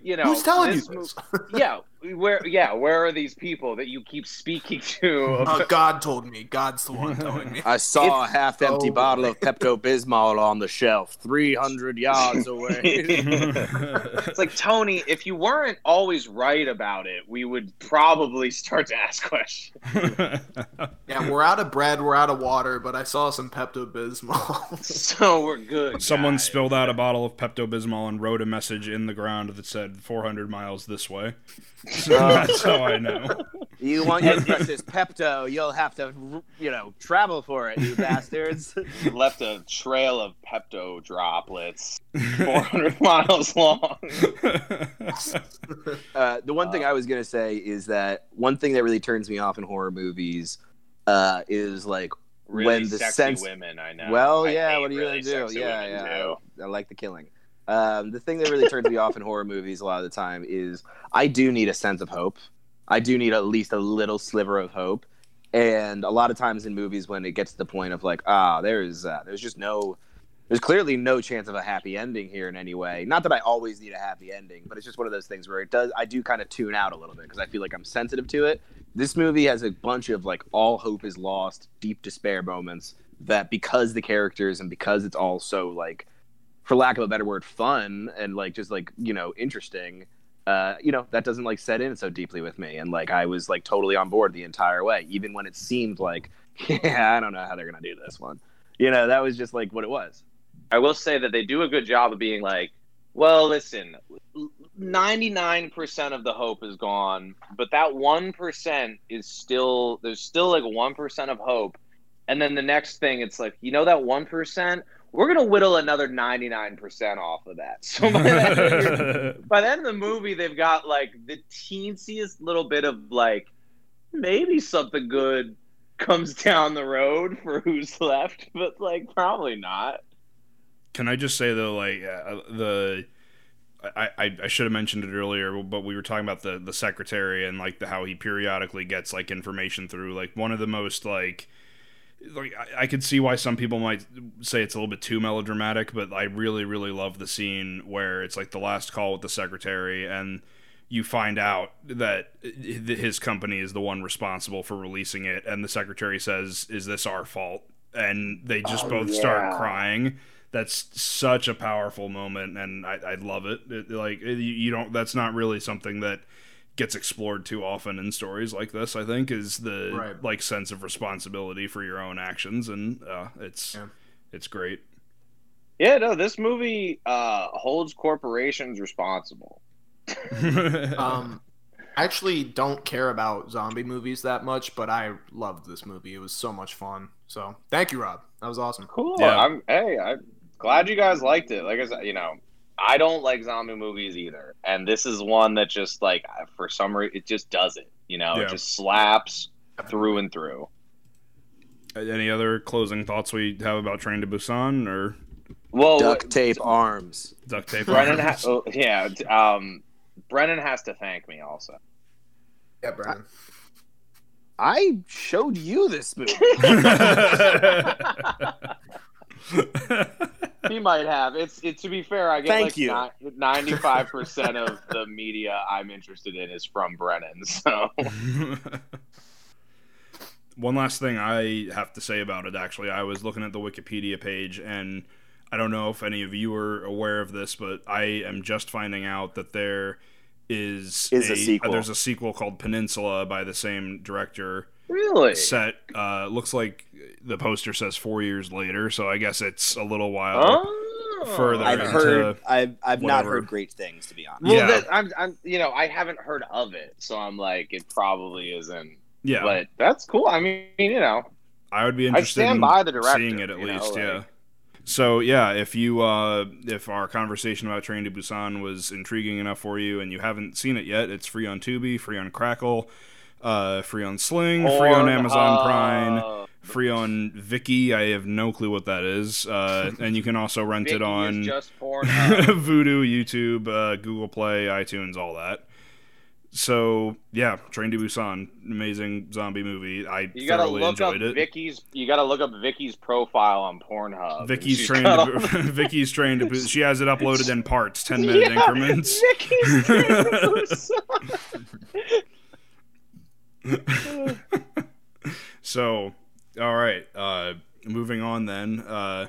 you know Who's telling you this this? yeah where yeah where are these people that you keep speaking to Uh, God told me. God's the one telling me. I saw a half-empty Oh, bottle of Pepto Bismol on the shelf, three hundred yards away. it's like Tony, if you weren't always right about it, we would probably start to ask questions. Yeah, we're out of bread, we're out of water, but I saw some Pepto Bismol. So we're good. Someone guys. spilled out a bottle of Pepto Bismol and wrote a message in the ground that said 400 miles this way. So that's how I know. you want your precious Pepto? You'll have to, you know, travel for it, you bastards. left a trail of Pepto droplets, 400 miles long. Uh, the one thing I was gonna say is that one thing that really turns me off in horror movies uh, is like Really when the sexy sense. women, I know. Well, I yeah. What are you really gonna do? Yeah, yeah. too. I, I like the killing. Um, the thing that really turns me off in horror movies a lot of the time is I do need a sense of hope. I do need at least a little sliver of hope. And a lot of times in movies, when it gets to the point of like, ah, there's uh, there's just no, there's clearly no chance of a happy ending here in any way. Not that I always need a happy ending, but it's just one of those things where it does. I do kind of tune out a little bit because I feel like I'm sensitive to it. This movie has a bunch of like all hope is lost, deep despair moments that because the characters and because it's all so like for lack of a better word fun and like just like you know interesting uh you know that doesn't like set in so deeply with me. And like i was like totally on board the entire way even when it seemed like yeah i don't know how they're gonna do this one. You know that was just like what it was. I will say that they do a good job of being like, well, listen, 99% of the hope is gone, but that 1% is still, there's still like 1% of hope. And then the next thing, it's like, you know, that 1%, we're going to whittle another 99% off of that. So by the, end, by the end of the movie, they've got like the teensiest little bit of like, maybe something good comes down the road for who's left, but like probably not. Can I just say though, like uh, the. I, I, I should have mentioned it earlier, but we were talking about the, the secretary and like the how he periodically gets like information through like one of the most like like I, I could see why some people might say it's a little bit too melodramatic, but I really really love the scene where it's like the last call with the secretary and you find out that his company is the one responsible for releasing it and the secretary says is this our fault and they just Oh, both yeah. start crying that's such a powerful moment and i, I love it. It- like you, you don't that's not really something that gets explored too often in stories like this i think is the Right. like sense of responsibility for your own actions and uh, it's Yeah. it's great Yeah, no, this movie uh, holds corporations responsible. Um, I actually don't care about zombie movies that much, but I loved this movie. It was so much fun. So thank you, Rob. That was awesome. Cool. Yeah. I'm hey, I'm glad you guys liked it. Like I said, you know, I don't like zombie movies either, and this is one that just like for some reason it just does it. You know, Yeah. it just slaps through and through. any other closing thoughts we have about train to busan or Well, duct tape arms duct tape Brennan, ha- oh, yeah, um, Brennan has to thank me also. Yeah, Brandon. i showed you this movie he might have. It's it. To be fair, I get Thank like ninety five percent of the media I'm interested in is from Brennan. So One last thing I have to say about it, actually, I was looking at the Wikipedia page, and I don't know if any of you are aware of this, but I am just finding out that there is, Is a sequel. There's a sequel called Peninsula by the same director. Really, Set uh, looks like the poster says four years later, so I guess it's a little while. oh. further i've into heard i've, I've not heard great things to be honest Well, Yeah. that, I'm, I'm, you know, I haven't heard of it, so I'm like, it probably isn't. Yeah, But that's cool. I mean, you know, I would be I interested stand in by the director. seeing it at you know, least. like- yeah. So yeah, if you uh, if our conversation about Train to Busan was intriguing enough for you and you haven't seen it yet, it's free on Tubi, free on Crackle, uh, free on Sling, free on Amazon Prime, free on Viki. I have no clue what that is, uh, and you can also rent Vicky it on. Vudu, YouTube, uh, Google Play, iTunes, all that. So yeah, Train to Busan, amazing zombie movie. I You gotta thoroughly look up enjoyed it. Vicky's. You gotta look up Vicky's profile on Pornhub. Vicky's trained. To, Vicky's trained to. She has it uploaded in parts, ten minute Yeah, increments. Vicky's trained to so, all right. Uh, moving on then. Uh,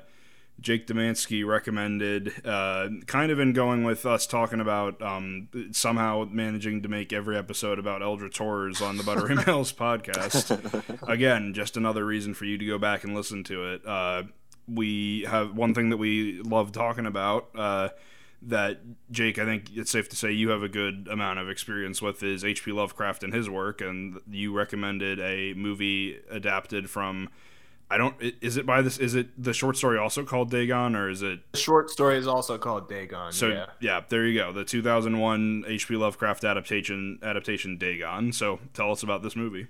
Jake Demansky recommended, uh, kind of in going with us talking about um, somehow managing to make every episode about Eldritch Horrors on the Buttery Males podcast. Again, just another reason for you to go back and listen to it. Uh, we have one thing that we love talking about. Uh, that Jake, I think it's safe to say you have a good amount of experience with is H.P. Lovecraft and his work, and you recommended a movie adapted from. I don't. Is it by this? Is it the short story also called Dagon, or is it? The short story is also called Dagon. So yeah. yeah. there you go. The 2001 H.P. Lovecraft adaptation adaptation Dagon. So tell us about this movie.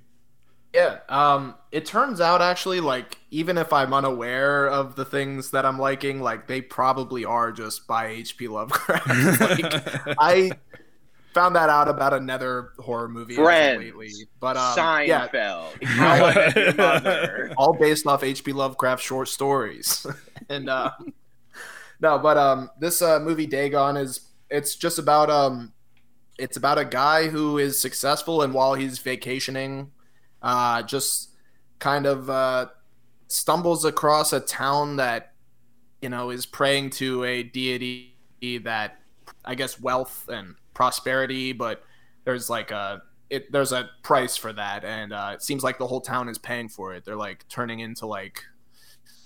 Yeah, um, it turns out actually, like, even if I'm unaware of the things that I'm liking, like, they probably are just by H.P. Lovecraft. like, I found that out about another horror movie Friends. lately. But, um, yeah, Seinfeld. How I Met Your Mother. all based off H.P. Lovecraft short stories. and, uh, no, but, um, this, uh, movie Dagon is, it's just about, um, it's about a guy who is successful, and while he's vacationing, uh, just kind of uh, stumbles across a town that you know is praying to a deity that I guess wealth and prosperity, but there's like a it there's a price for that, and uh, it seems like the whole town is paying for it. They're like turning into like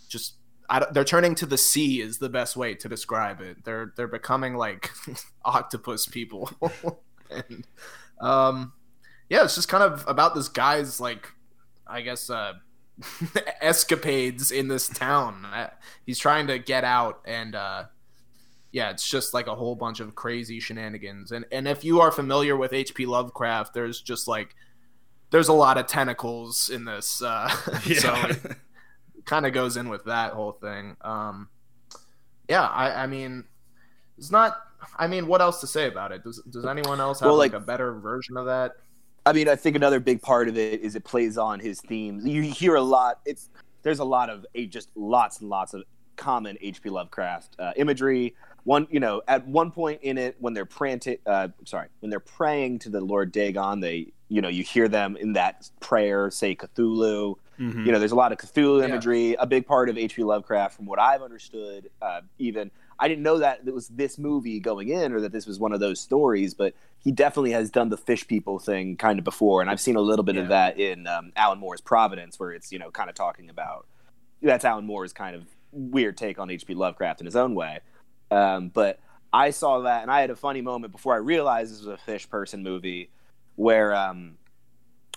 just they're turning to the sea is the best way to describe it. They're they're becoming like octopus people, and um, yeah, it's just kind of about this guy's like, I guess, uh, escapades in this town. He's trying to get out, and uh, yeah, it's just like a whole bunch of crazy shenanigans. And and if you are familiar with H.P. Lovecraft, there's just like there's a lot of tentacles in this. Uh, yeah. so kind of goes in with that whole thing. Um, yeah, I, I mean, it's not. I mean, what else to say about it? Does Does anyone else have well, like, like a better version of that? I mean, I think another big part of it is it plays on his themes. You hear a lot. It's there's a lot of just lots and lots of common H.P. Lovecraft uh, imagery. One, you know, at one point in it, when they're praying, uh, sorry, when they're praying to the Lord Dagon, they, you know, you hear them in that prayer say Cthulhu. Mm-hmm. You know, there's a lot of Cthulhu imagery. Yeah. A big part of H.P. Lovecraft, from what I've understood, uh, even I didn't know that it was this movie going in, or that this was one of those stories. But he definitely has done the fish people thing kind of before, and I've seen a little bit yeah. of that in um, Alan Moore's Providence, where it's you know kind of talking about that's Alan Moore's kind of weird take on H.P. Lovecraft in his own way. Um, but I saw that, and I had a funny moment before I realized this was a fish person movie, where um,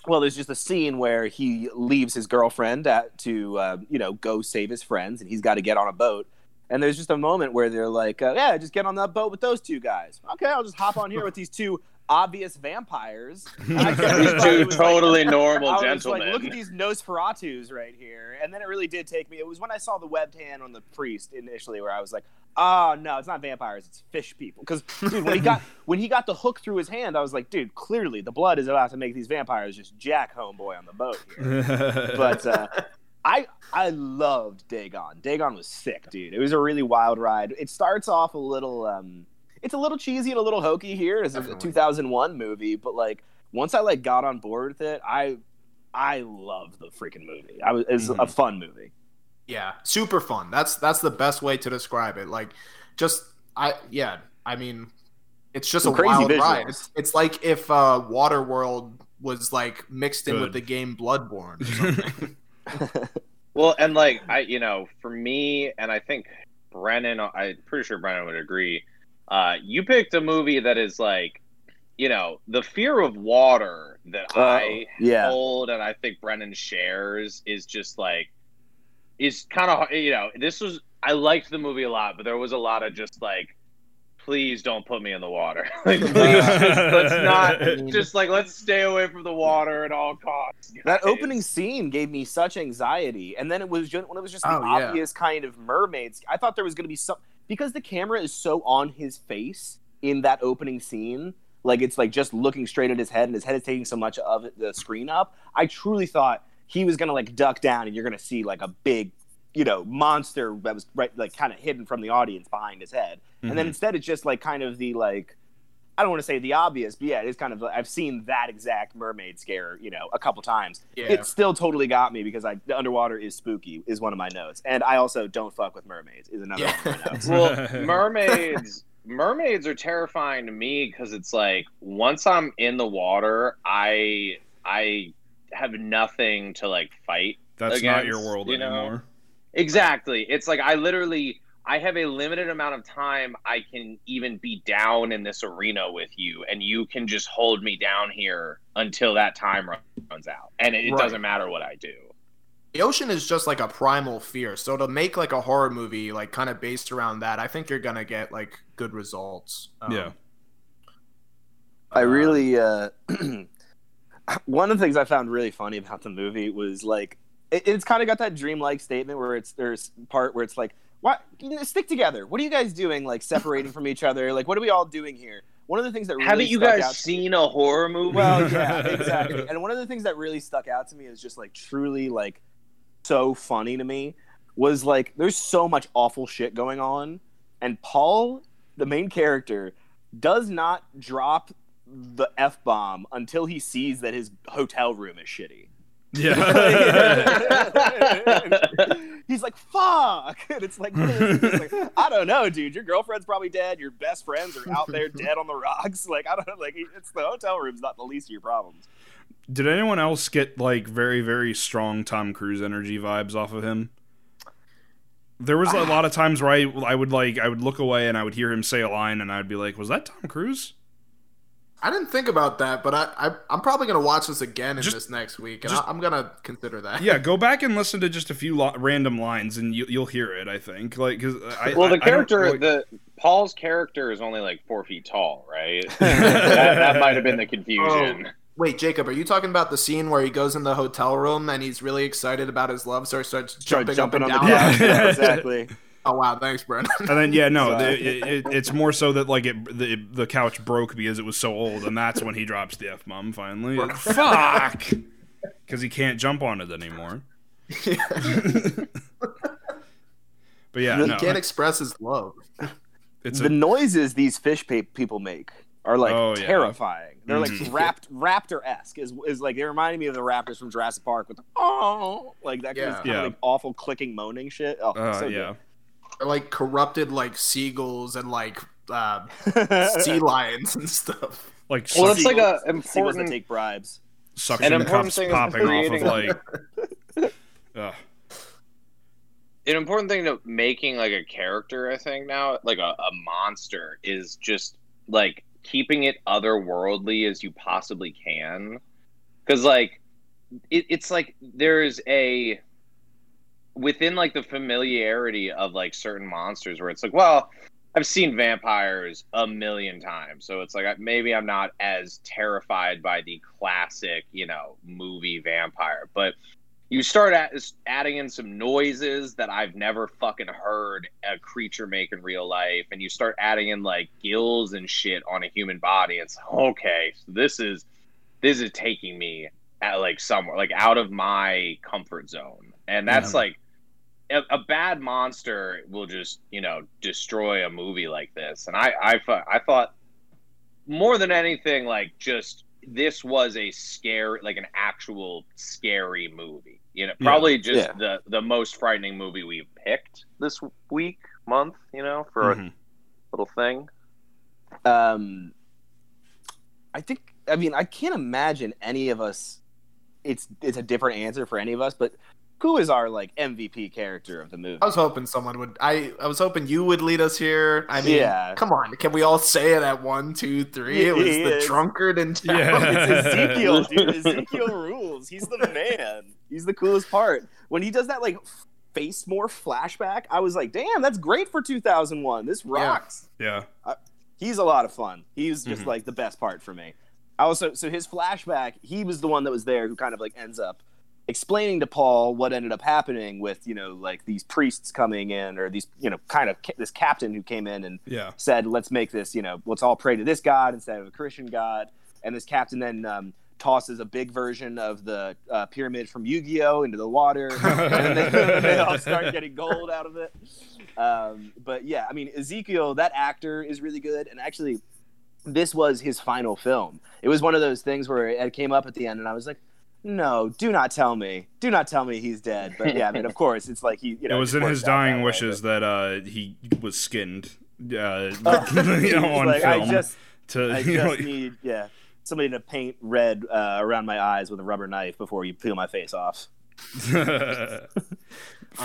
well, there's just a scene where he leaves his girlfriend at, to uh, you know go save his friends, and he's got to get on a boat. And there's just a moment where they're like, uh, "Yeah, just get on that boat with those two guys." Okay, I'll just hop on here with these two obvious vampires. These two totally like, normal I gentlemen. Like, Look at these Nosferatus right here. And then it really did take me. It was when I saw the webbed hand on the priest initially, where I was like, "Oh no, it's not vampires, it's fish people." Because when he got when he got the hook through his hand, I was like, "Dude, clearly the blood is about to make these vampires just jack homeboy on the boat." Here. but uh, I I loved Dagon. Dagon was sick, dude. It was a really wild ride. It starts off a little. Um, it's a little cheesy and a little hokey here as a 2001 movie, but like once I like got on board with it, I I love the freaking movie. I was it's mm-hmm. a fun movie. Yeah, super fun. That's that's the best way to describe it. Like just I yeah, I mean it's just Some a wild visuals. ride. It's, it's like if uh Waterworld was like mixed in with the game Bloodborne well, and like I you know, for me and I think Brennan I'm pretty sure Brennan would agree uh, you picked a movie that is like, you know, the fear of water that uh, I yeah. hold and I think Brennan shares is just like, is kind of, you know, this was, I liked the movie a lot, but there was a lot of just like, please don't put me in the water. like, please, let's not just like let's stay away from the water at all costs. Guys. That opening scene gave me such anxiety, and then it was just when it was just the oh, obvious yeah. kind of mermaids. I thought there was going to be some because the camera is so on his face in that opening scene like it's like just looking straight at his head and his head is taking so much of the screen up i truly thought he was gonna like duck down and you're gonna see like a big you know monster that was right like kind of hidden from the audience behind his head mm-hmm. and then mm-hmm. instead it's just like kind of the like I don't want to say the obvious, but yeah, it's kind of like, I've seen that exact mermaid scare, you know, a couple times. Yeah. It still totally got me because I the underwater is spooky is one of my notes, and I also don't fuck with mermaids is another yeah. one of my notes. well, mermaids, mermaids are terrifying to me because it's like once I'm in the water, I I have nothing to like fight. That's against, not your world you know? anymore. Exactly. It's like I literally I have a limited amount of time I can even be down in this arena with you, and you can just hold me down here until that time runs out. And it, right. doesn't matter what I do. The ocean is just like a primal fear. So to make like a horror movie, like kind of based around that, I think you're gonna get like good results. Um, yeah. I really, uh, one of the things I found really funny about the movie was like, it, it's kind of got that dreamlike statement where it's there's part where it's like why stick together? What are you guys doing? Like separating from each other? Like what are we all doing here? One of the things that really haven't you guys seen a horror movie? Well, yeah, exactly. and one of the things that really stuck out to me is just like truly like so funny to me was like there's so much awful shit going on, and Paul, the main character, does not drop the f bomb until he sees that his hotel room is shitty. Yeah. He's like, "Fuck!" And it's like, it's like, I don't know, dude. Your girlfriend's probably dead. Your best friends are out there dead on the rocks. Like, I don't know. Like, it's the hotel room's not the least of your problems. Did anyone else get like very very strong Tom Cruise energy vibes off of him? There was a ah. lot of times where I I would like I would look away and I would hear him say a line and I'd be like, "Was that Tom Cruise?" I didn't think about that, but I, I I'm probably gonna watch this again in Just- this next week, and just- I, I'm gonna consider that. Yeah, go back and listen to just a few lo- random lines and you, you'll hear it. I think like because I well, the I don't- character, like- the Paul's character is only like four feet tall, right? that, that might have been the confusion. Oh, wait, Jacob, are you talking about the scene where he goes in the hotel room and he's really excited about his love, so he starts jumping, jumping up on and the down? couch. Yeah, exactly. Oh wow, thanks, Brennan. And then yeah, no, So- the, it, it, it's more so that like it the the couch broke because it was so old, and that's when he drops the f bomb finally. Like, Fuck, because he can't jump on it anymore. Yeah. But yeah, he no, can't express his love. it's the a, noises these fish pa- people make are like Oh, yeah. terrifying. They're like Mhm. rapt raptor esque. Is is like they reminded me of the raptors from Jurassic Park with the, oh like that Yeah. kind Yeah. of like awful clicking moaning shit. Oh, uh, so yeah. They're like corrupted like seagulls and like uh, sea lions and stuff. Like Well, suck, it's like a Seagulls that important. take bribes. suction an important cups thing is popping off of creating- like. uh, an important thing to making like a character i think now like a, a monster is just like keeping it otherworldly as you possibly can because like it, it's like there's a within like the familiarity of like certain monsters where it's like well i've seen vampires a million times so it's like I- maybe i'm not as terrified by the classic you know movie vampire but you start at, adding in some noises that I've never fucking heard a creature make in real life, and you start adding in like gills and shit on a human body. It's okay, so this is this is taking me at like somewhere like out of my comfort zone, and that's Yeah. like a, a bad monster will just you know destroy a movie like this. And I I fu- I thought more than anything like just this was a scary like an actual scary movie you know Yeah. probably just Yeah. the the most frightening movie we've picked this week month you know for mhm. a little thing Um, I think. I mean, I can't imagine any of us. It's it's a different answer for any of us, but who is our like MVP character of the movie? I was hoping someone would. I I was hoping you would lead us here. I mean, Yeah. come on, can we all say it at one, two, three? It was He the is. drunkard in town. Yeah. It's Ezekiel, dude. Ezekiel rules. He's the man. He's the coolest part. When he does that like face more flashback, I was like, damn, that's great for 2001. This rocks. Yeah. He's a lot of fun. He's just Mhm. like the best part for me. I also so his flashback, he was the one that was there who kind of like ends up explaining to Paul what ended up happening with, you know, like these priests coming in or these, you know, kind of ca- this captain who came in and Yeah. said, let's make this, you know, let's all pray to this God instead of a Christian God. And this captain then um, tosses a big version of the uh, pyramid from Yu Gi Oh into the water. and they, they all start getting gold out of it. Um, but yeah, I mean, Ezekiel, that actor is really good. And actually, this was his final film. It was one of those things where it came up at the end, and I was like, no, do not tell me. Do not tell me he's dead. But yeah, I mean, of course, it's like he, you know, it was in his dying that way, wishes that uh, he was skinned. Uh, but- you know, He's on like, film I just, to I you know, just need, yeah, somebody to paint red uh, around my eyes with a rubber knife before you peel my face off. For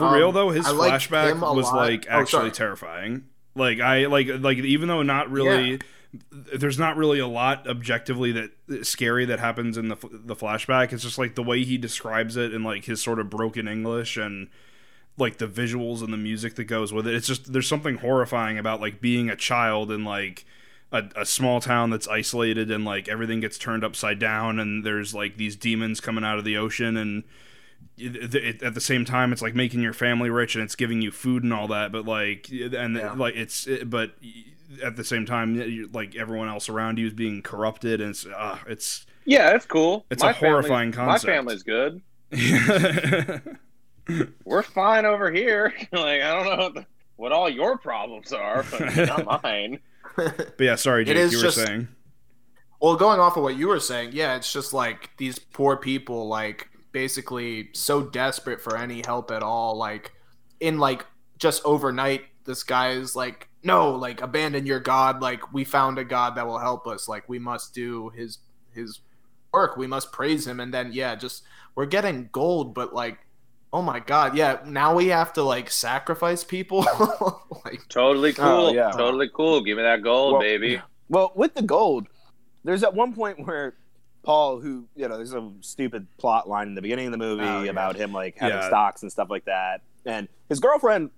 Um, real though, his I flashback was lot. like Oh, actually sorry. terrifying. Like I like like even though not really there's not really a lot objectively that scary that happens in the the flashback. It's just like the way he describes it in like his sort of broken English and like the visuals and the music that goes with it. It's just there's something horrifying about like being a child in like a, a small town that's isolated and like everything gets turned upside down and there's like these demons coming out of the ocean and it, it, at the same time it's like making your family rich and it's giving you food and all that but like and Yeah. like it's it, but at the same time like everyone else around you is being corrupted and it's uh, it's yeah that's cool It's a family's- horrifying concept. my family's good we're fine over here like i don't know what, the, what all your problems are but not mine but yeah sorry Jake, is you were just- saying Well, going off of what you were saying, yeah, it's just like these poor people, like basically so desperate for any help at all. Like in like just overnight, this guy is like, no, like abandon your god. Like we found a god that will help us. Like we must do his his work. We must praise him. And then yeah, just we're getting gold, but like, oh my god, yeah, now we have to like sacrifice people. like Totally oh, cool. Oh, yeah. Totally cool. Give me that gold, Well, baby. Well, with the gold, there's at one point where Paul, who you know, there's a stupid plot line in the beginning of the movie Oh, yeah. about him like having Yeah. stocks and stuff like that, and his girlfriend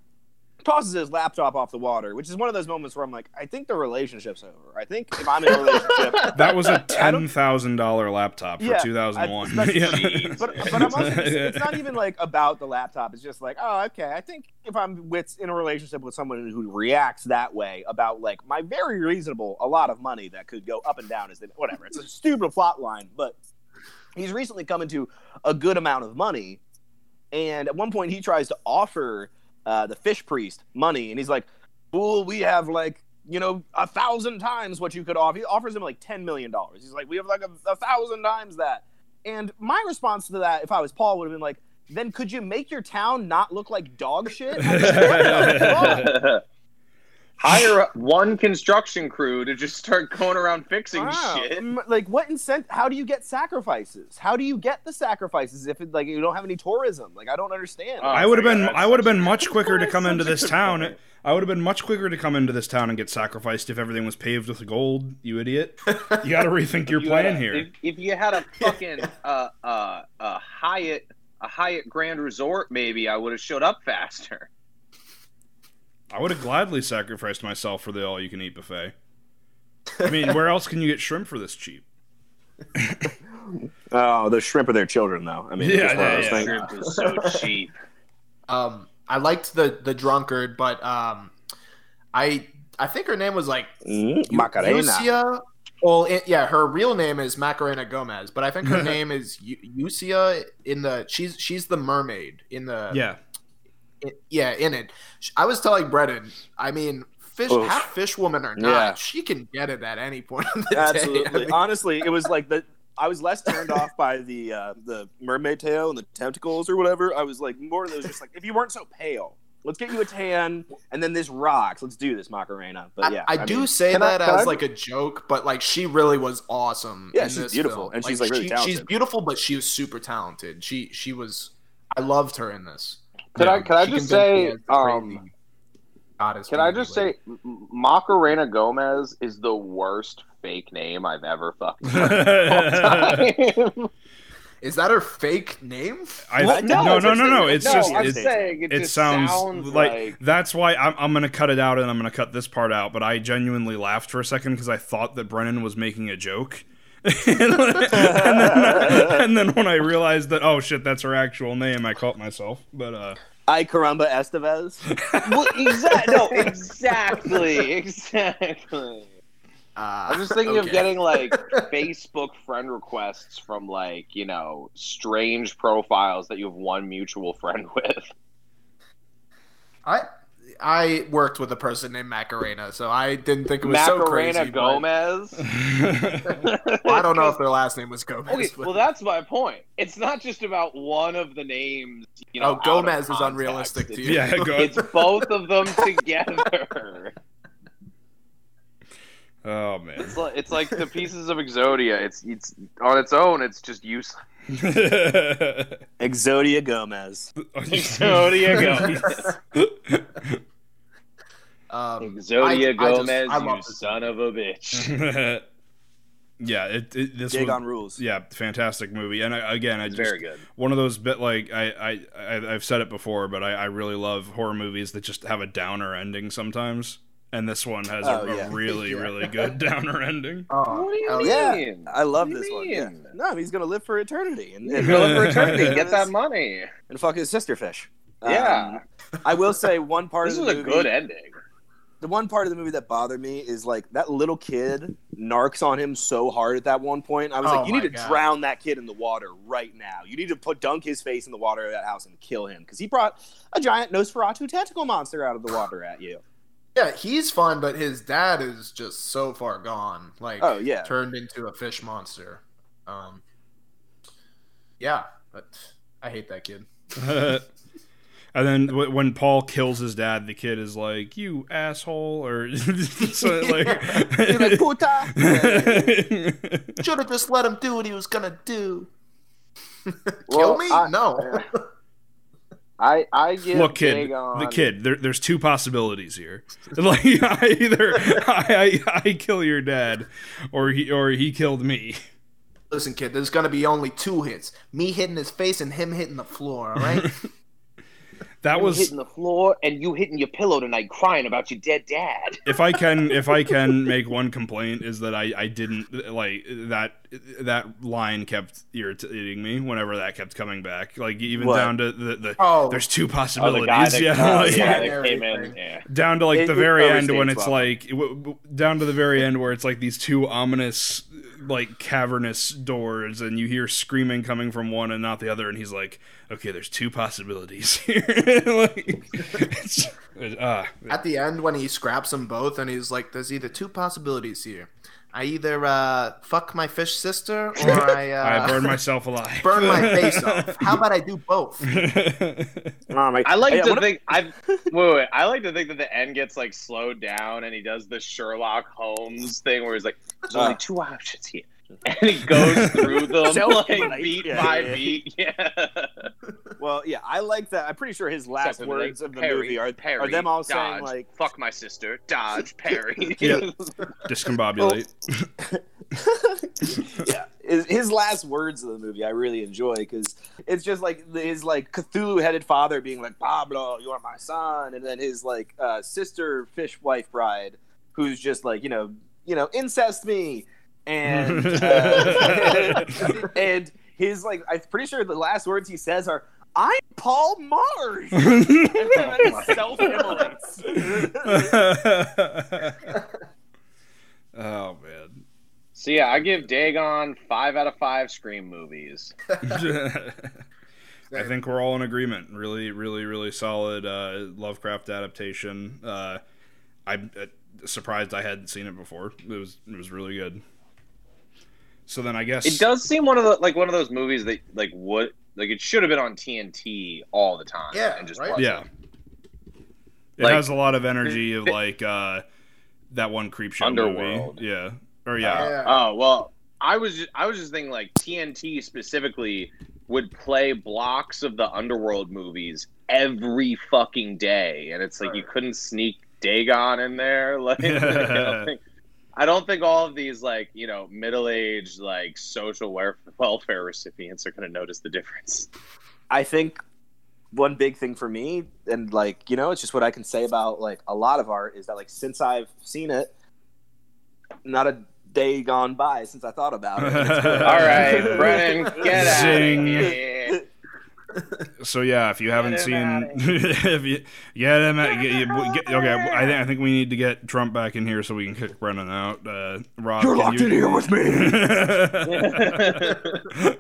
tosses his laptop off the water, which is one of those moments where I'm like, I think the relationship's over. I think if I'm in a relationship, That was a ten thousand dollar laptop for Yeah, two thousand one. Yeah. But, but I'm also, it's, it's not even like about the laptop. It's just like, oh, okay. I think if I'm with in a relationship with someone who reacts that way about like my very reasonable, a lot of money that could go up and down is whatever. It's a stupid plot line, but he's recently come into a good amount of money, and at one point he tries to offer uh, the fish priest money, and he's like, "Fool, we have like." You know, a thousand times what you could offer. He offers him like ten million dollars. He's like, we have like a, a thousand times that. And my response to that, if I was Paul, would have been like, then could you make your town not look like dog shit? I mean, what the fuck? Hire one construction crew to just start going around fixing Wow. shit. Like, what incentive? How do you get sacrifices? How do you get the sacrifices if it, like you don't have any tourism? Like, I don't understand. Oh, I would have been I would have been much quicker to come into this town. point. I would have been much quicker to come into this town and get sacrificed if everything was paved with gold. You idiot! You got to rethink your You plan had a- here. If, if you had a fucking uh, uh, a Hyatt a Hyatt Grand Resort, maybe I would have showed up faster. I would have gladly sacrificed myself for the all-you-can-eat buffet. I mean, where else can you get shrimp for this cheap? Oh, the shrimp are their children, though. I mean, Yeah, it's one of yeah, those yeah. things. Shrimp is so cheap. Um, I liked the the drunkard, but um, I I think her name was like Mm, Yu- Macarena. Yusia. Well, it, yeah, her real name is Macarena Gomez, but I think her name is Yu- Yusia. In the she's she's the mermaid in the Yeah, in- yeah in it. I was telling Brennan, I mean, fish Oof. half fish woman or not, Yeah. she can get it at any point in the Absolutely. day. I mean, Honestly, it was like the. I was less turned off by the uh, the mermaid tail and the tentacles or whatever. I was like more. It was just like if you weren't so pale, let's get you a tan, and then this rocks. Let's do this, Macarena. But I, yeah, I, do mean- say Can I- that as I- like a joke, but like she really was awesome. Yeah, in she's this beautiful, film. and she's, like, really she-. She's beautiful, but she was super talented. She she was. I loved her in this. Could I- could I just say, as the crazy um, Can I just say, Macarena Gomez is the worst fake name I've ever fucking heard. is that her fake name? I, What? no, No, no, no, no. It's no, just I'm it, saying it, it just sounds, sounds, like, like, that's why I'm, I'm gonna cut it out and I'm gonna cut this part out. But I genuinely laughed for a second because I thought that Brennan was making a joke. and, then, and then when I realized that oh shit that's her actual name I caught myself but uh I Caramba Estevez. well, exactly, no, exactly, exactly. Uh, I'm just thinking of getting like Facebook friend requests from like you know strange profiles that you have one mutual friend with. I I worked with a person named Macarena, so I didn't think it was so Macarena crazy. but- Gomez. Well, I don't know if their last name was Gomez. Okay, but- well, that's my point. It's not just about one of the names. You know, oh, out of Gomez is context. unrealistic to you. yeah go It's both of them together. oh man It's like, it's like the pieces of Exodia. It's it's on its own. It's just useless. Exodia Gomez. Exodia Gomez. Um, Exodia I- I Gomez, I love you this son of a bitch. yeah it, it this Dig was on rules. yeah fantastic movie and I, again I just very good. one of those bit like I, I, I I've said it before, but I, I really love horror movies that just have a downer ending sometimes. And this one has Oh, a, a really, Yeah. really good downer ending. oh, What do you hell mean? yeah. Yeah, I love What this you one. Yeah. No, he's gonna live for eternity and, and live for eternity. Get that money. and fuck his sister fish. Yeah. Um, I will say one part This of was the a movie. good ending. The one part of the movie that bothered me is like that little kid narcs on him so hard at that one point. I was Oh like, you need to God. drown that kid in the water right now. You need to put dunk his face in the water of that house and kill him because he brought a giant Nosferatu tentacle monster out of the water at you. Yeah, he's fun, but his dad is just so far gone. Like, Oh, yeah. turned into a fish monster. Um, yeah, but I hate that kid. and then w- when Paul kills his dad, the kid is like, "You asshole," or so, like, He's like, "Puta." Should have just let him do what he was gonna do. Kill Well, me? I- no. I I give Look, kid, Dagon, the kid. There, there's two possibilities here. Like, I either I, I, I kill your dad, or he or he killed me. Listen, kid, there's gonna be only two hits: me hitting his face and him hitting the floor. All right. That You was hitting the floor and you hitting your pillow tonight, crying about your dead dad. if I can if I can make one complaint is that I I didn't like that that line kept irritating me whenever that kept coming back. Like even What? down to the, the Oh. there's two Oh, the possibilities. guy that, yeah, oh, like, yeah, Yeah. that came in. Yeah. down to like It- the very end when it's well. like w- w- down to the very end where it's like these two ominous like cavernous doors and you hear screaming coming from one and not the other and he's like okay there's two possibilities here like uh, At the end, when he scraps them both, and he's like, "There's either two possibilities here. I either uh, fuck my fish sister, or I, uh, I burned myself alive burn my face off. How about I do both?" Oh, my- I like Yeah, to what if- think I wait, wait. I like to think that the end gets like slowed down, and he does the Sherlock Holmes thing where he's like, "There's only Uh. two options here," and he goes through them Self- like beat yeah, by yeah. beat. Yeah. Well, yeah, I like that. I'm pretty sure his last Except for, like, words of the Parry, movie are, parry, are them all dodge, saying like, "Fuck my sister," dodge, "Perry," Yeah. discombobulate yeah, his, his last words of the movie I really enjoy because it's just like his like Cthulhu-headed father being like, "Pablo, you are my son," and then his like uh, sister fish wife bride who's just like, you know, you know, incest me, and uh, and his like, I'm pretty sure the last words he says are. I'm Paul Marsh. and then he self-immolates. oh man So yeah, I give Dagon five out of five Scream movies. I think we're all in agreement. Really, really, really solid uh, Lovecraft adaptation. Uh, I'm uh, surprised I hadn't seen it before. It was it was really good. So then I guess It does seem one of the like one of those movies that like what like it should have been on TNT all the time. Yeah, and just right? Yeah, it Like- has a lot of energy of like uh, that one Creepshow Underworld. movie. Yeah, or yeah, Yeah. Oh well, I was just, I was just thinking like TNT specifically would play blocks of the Underworld movies every fucking day, and it's like you couldn't sneak Dagon in there. Like, I don't think. I don't think all of these like you know middle aged like social welfare recipients are going to notice the difference. I think one big thing for me, and like you know, it's just what I can say about like a lot of art is that like since I've seen it, not a day gone by since I thought about it. All right, Brennan, get out of Zing. here. So yeah, if you haven't seen, outta if you get him, out- get, you- get- okay, I think I think we need to get Trump back in here so we can kick Brennan out. Uh, Rob, You're locked you- in here with me.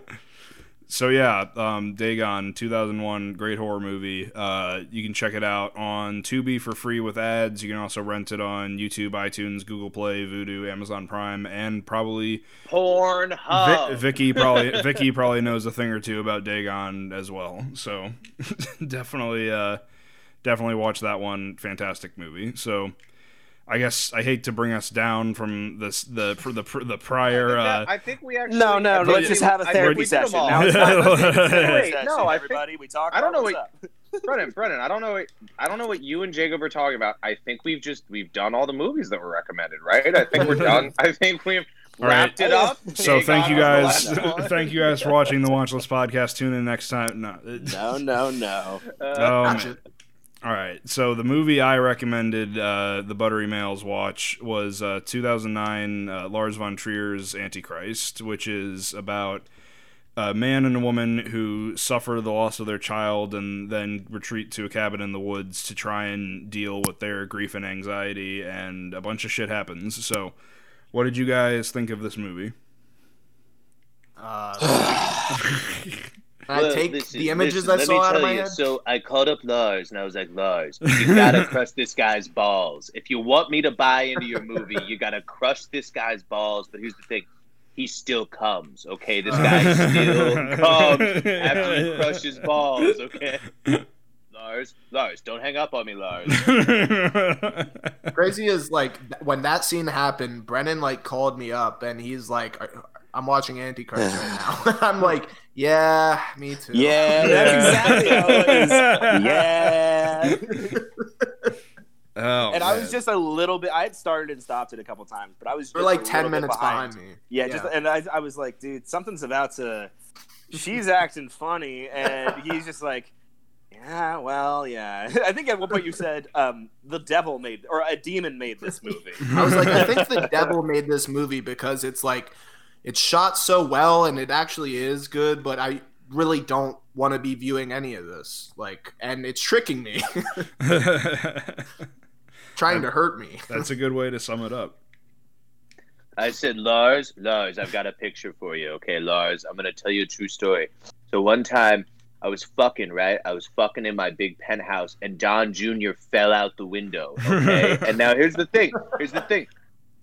so yeah, um, Dagon, 2001, great horror movie. Uh, you can check it out on Tubi for free with ads. You can also rent it on YouTube, iTunes, Google Play, Vudu, Amazon Prime, and probably Porn Vi- Vicky probably Vicky probably knows a thing or two about Dagon as well. So definitely uh definitely watch that one. Fantastic movie. So I guess I hate to bring us down from this the the the prior uh I think we actually. No, no, I let's just have a I think therapy we did them session. Now it's time for a therapy session, no, I think- everybody. we talk. I don't about know what- Brennan, Brennan, I don't know. What, I don't know what you and Jacob are talking about. I think we've just we've done all the movies that were recommended, right? I think we're done. I think we've All right. wrapped it up. so thank you guys was the last one. thank you guys for watching the Watchlist podcast. Tune in next time. No. No, no, no. Uh, Oh, man. All right. So the movie I recommended uh, the Buttery Males watch was uh, 2009 uh, Lars von Trier's Antichrist, which is about a man and a woman who suffer the loss of their child and then retreat to a cabin in the woods to try and deal with their grief and anxiety, and a bunch of shit happens. So, what did you guys think of this movie? Can I Well, take listen, the images listen, I let saw out of my you. head? So I called up Lars and I was like, Lars, you gotta crush this guy's balls. If you want me to buy into your movie, you gotta crush this guy's balls. But here's the thing. He still comes, okay? This guy still comes after you crush his balls, okay? Lars, Lars, don't hang up on me, Lars. Crazy is like when that scene happened, Brennan like called me up and he's like, "Are- "I'm watching Antichrist right now." I'm like, "Yeah, me too." Yeah, that's exactly how it is. Yeah. oh, and I was just a little bit. I had started and stopped it a couple times, but I was just like a ten little bit minutes behind, me. Yeah, just and I, I was like, dude, something's about to. She's acting funny, and he's just like, yeah, well, yeah. I think at one point you said um, the devil made or a demon made this movie. I was like, I think the devil made this movie because it's like it's shot so well and it actually is good, but I really don't want to be viewing any of this. Like, and it's tricking me, trying to hurt me. That's a good way to sum it up. I said, Lars, Lars, I've got a picture for you. Okay, Lars, I'm gonna tell you a true story. So one time I was fucking, right? I was fucking in my big penthouse and Don Jr. fell out the window. Okay. and now here's the thing. Here's the thing.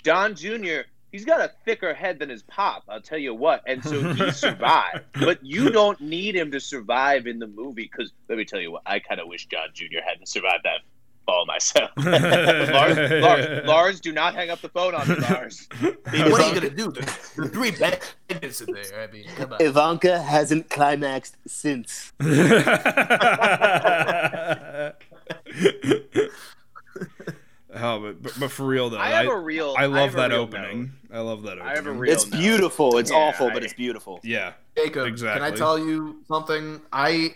Don Jr. He's got a thicker head than his pop, I'll tell you what. And so he survived. but you don't need him to survive in the movie because let me tell you what, I kind of wish John Jr. hadn't survived that fall myself. Lars, Lars, Lars, do not hang up the phone on me, Lars. what are you gonna do? The, the three bandits in there. I mean, come on. Ivanka hasn't climaxed since. Oh, but, but but for real though, I I have a real. I I love have a that real opening. I love that opening. I have a real- It's no. beautiful. It's Yeah, awful, I- but it's beautiful. Yeah. Jacob, Exactly. can I tell you something? I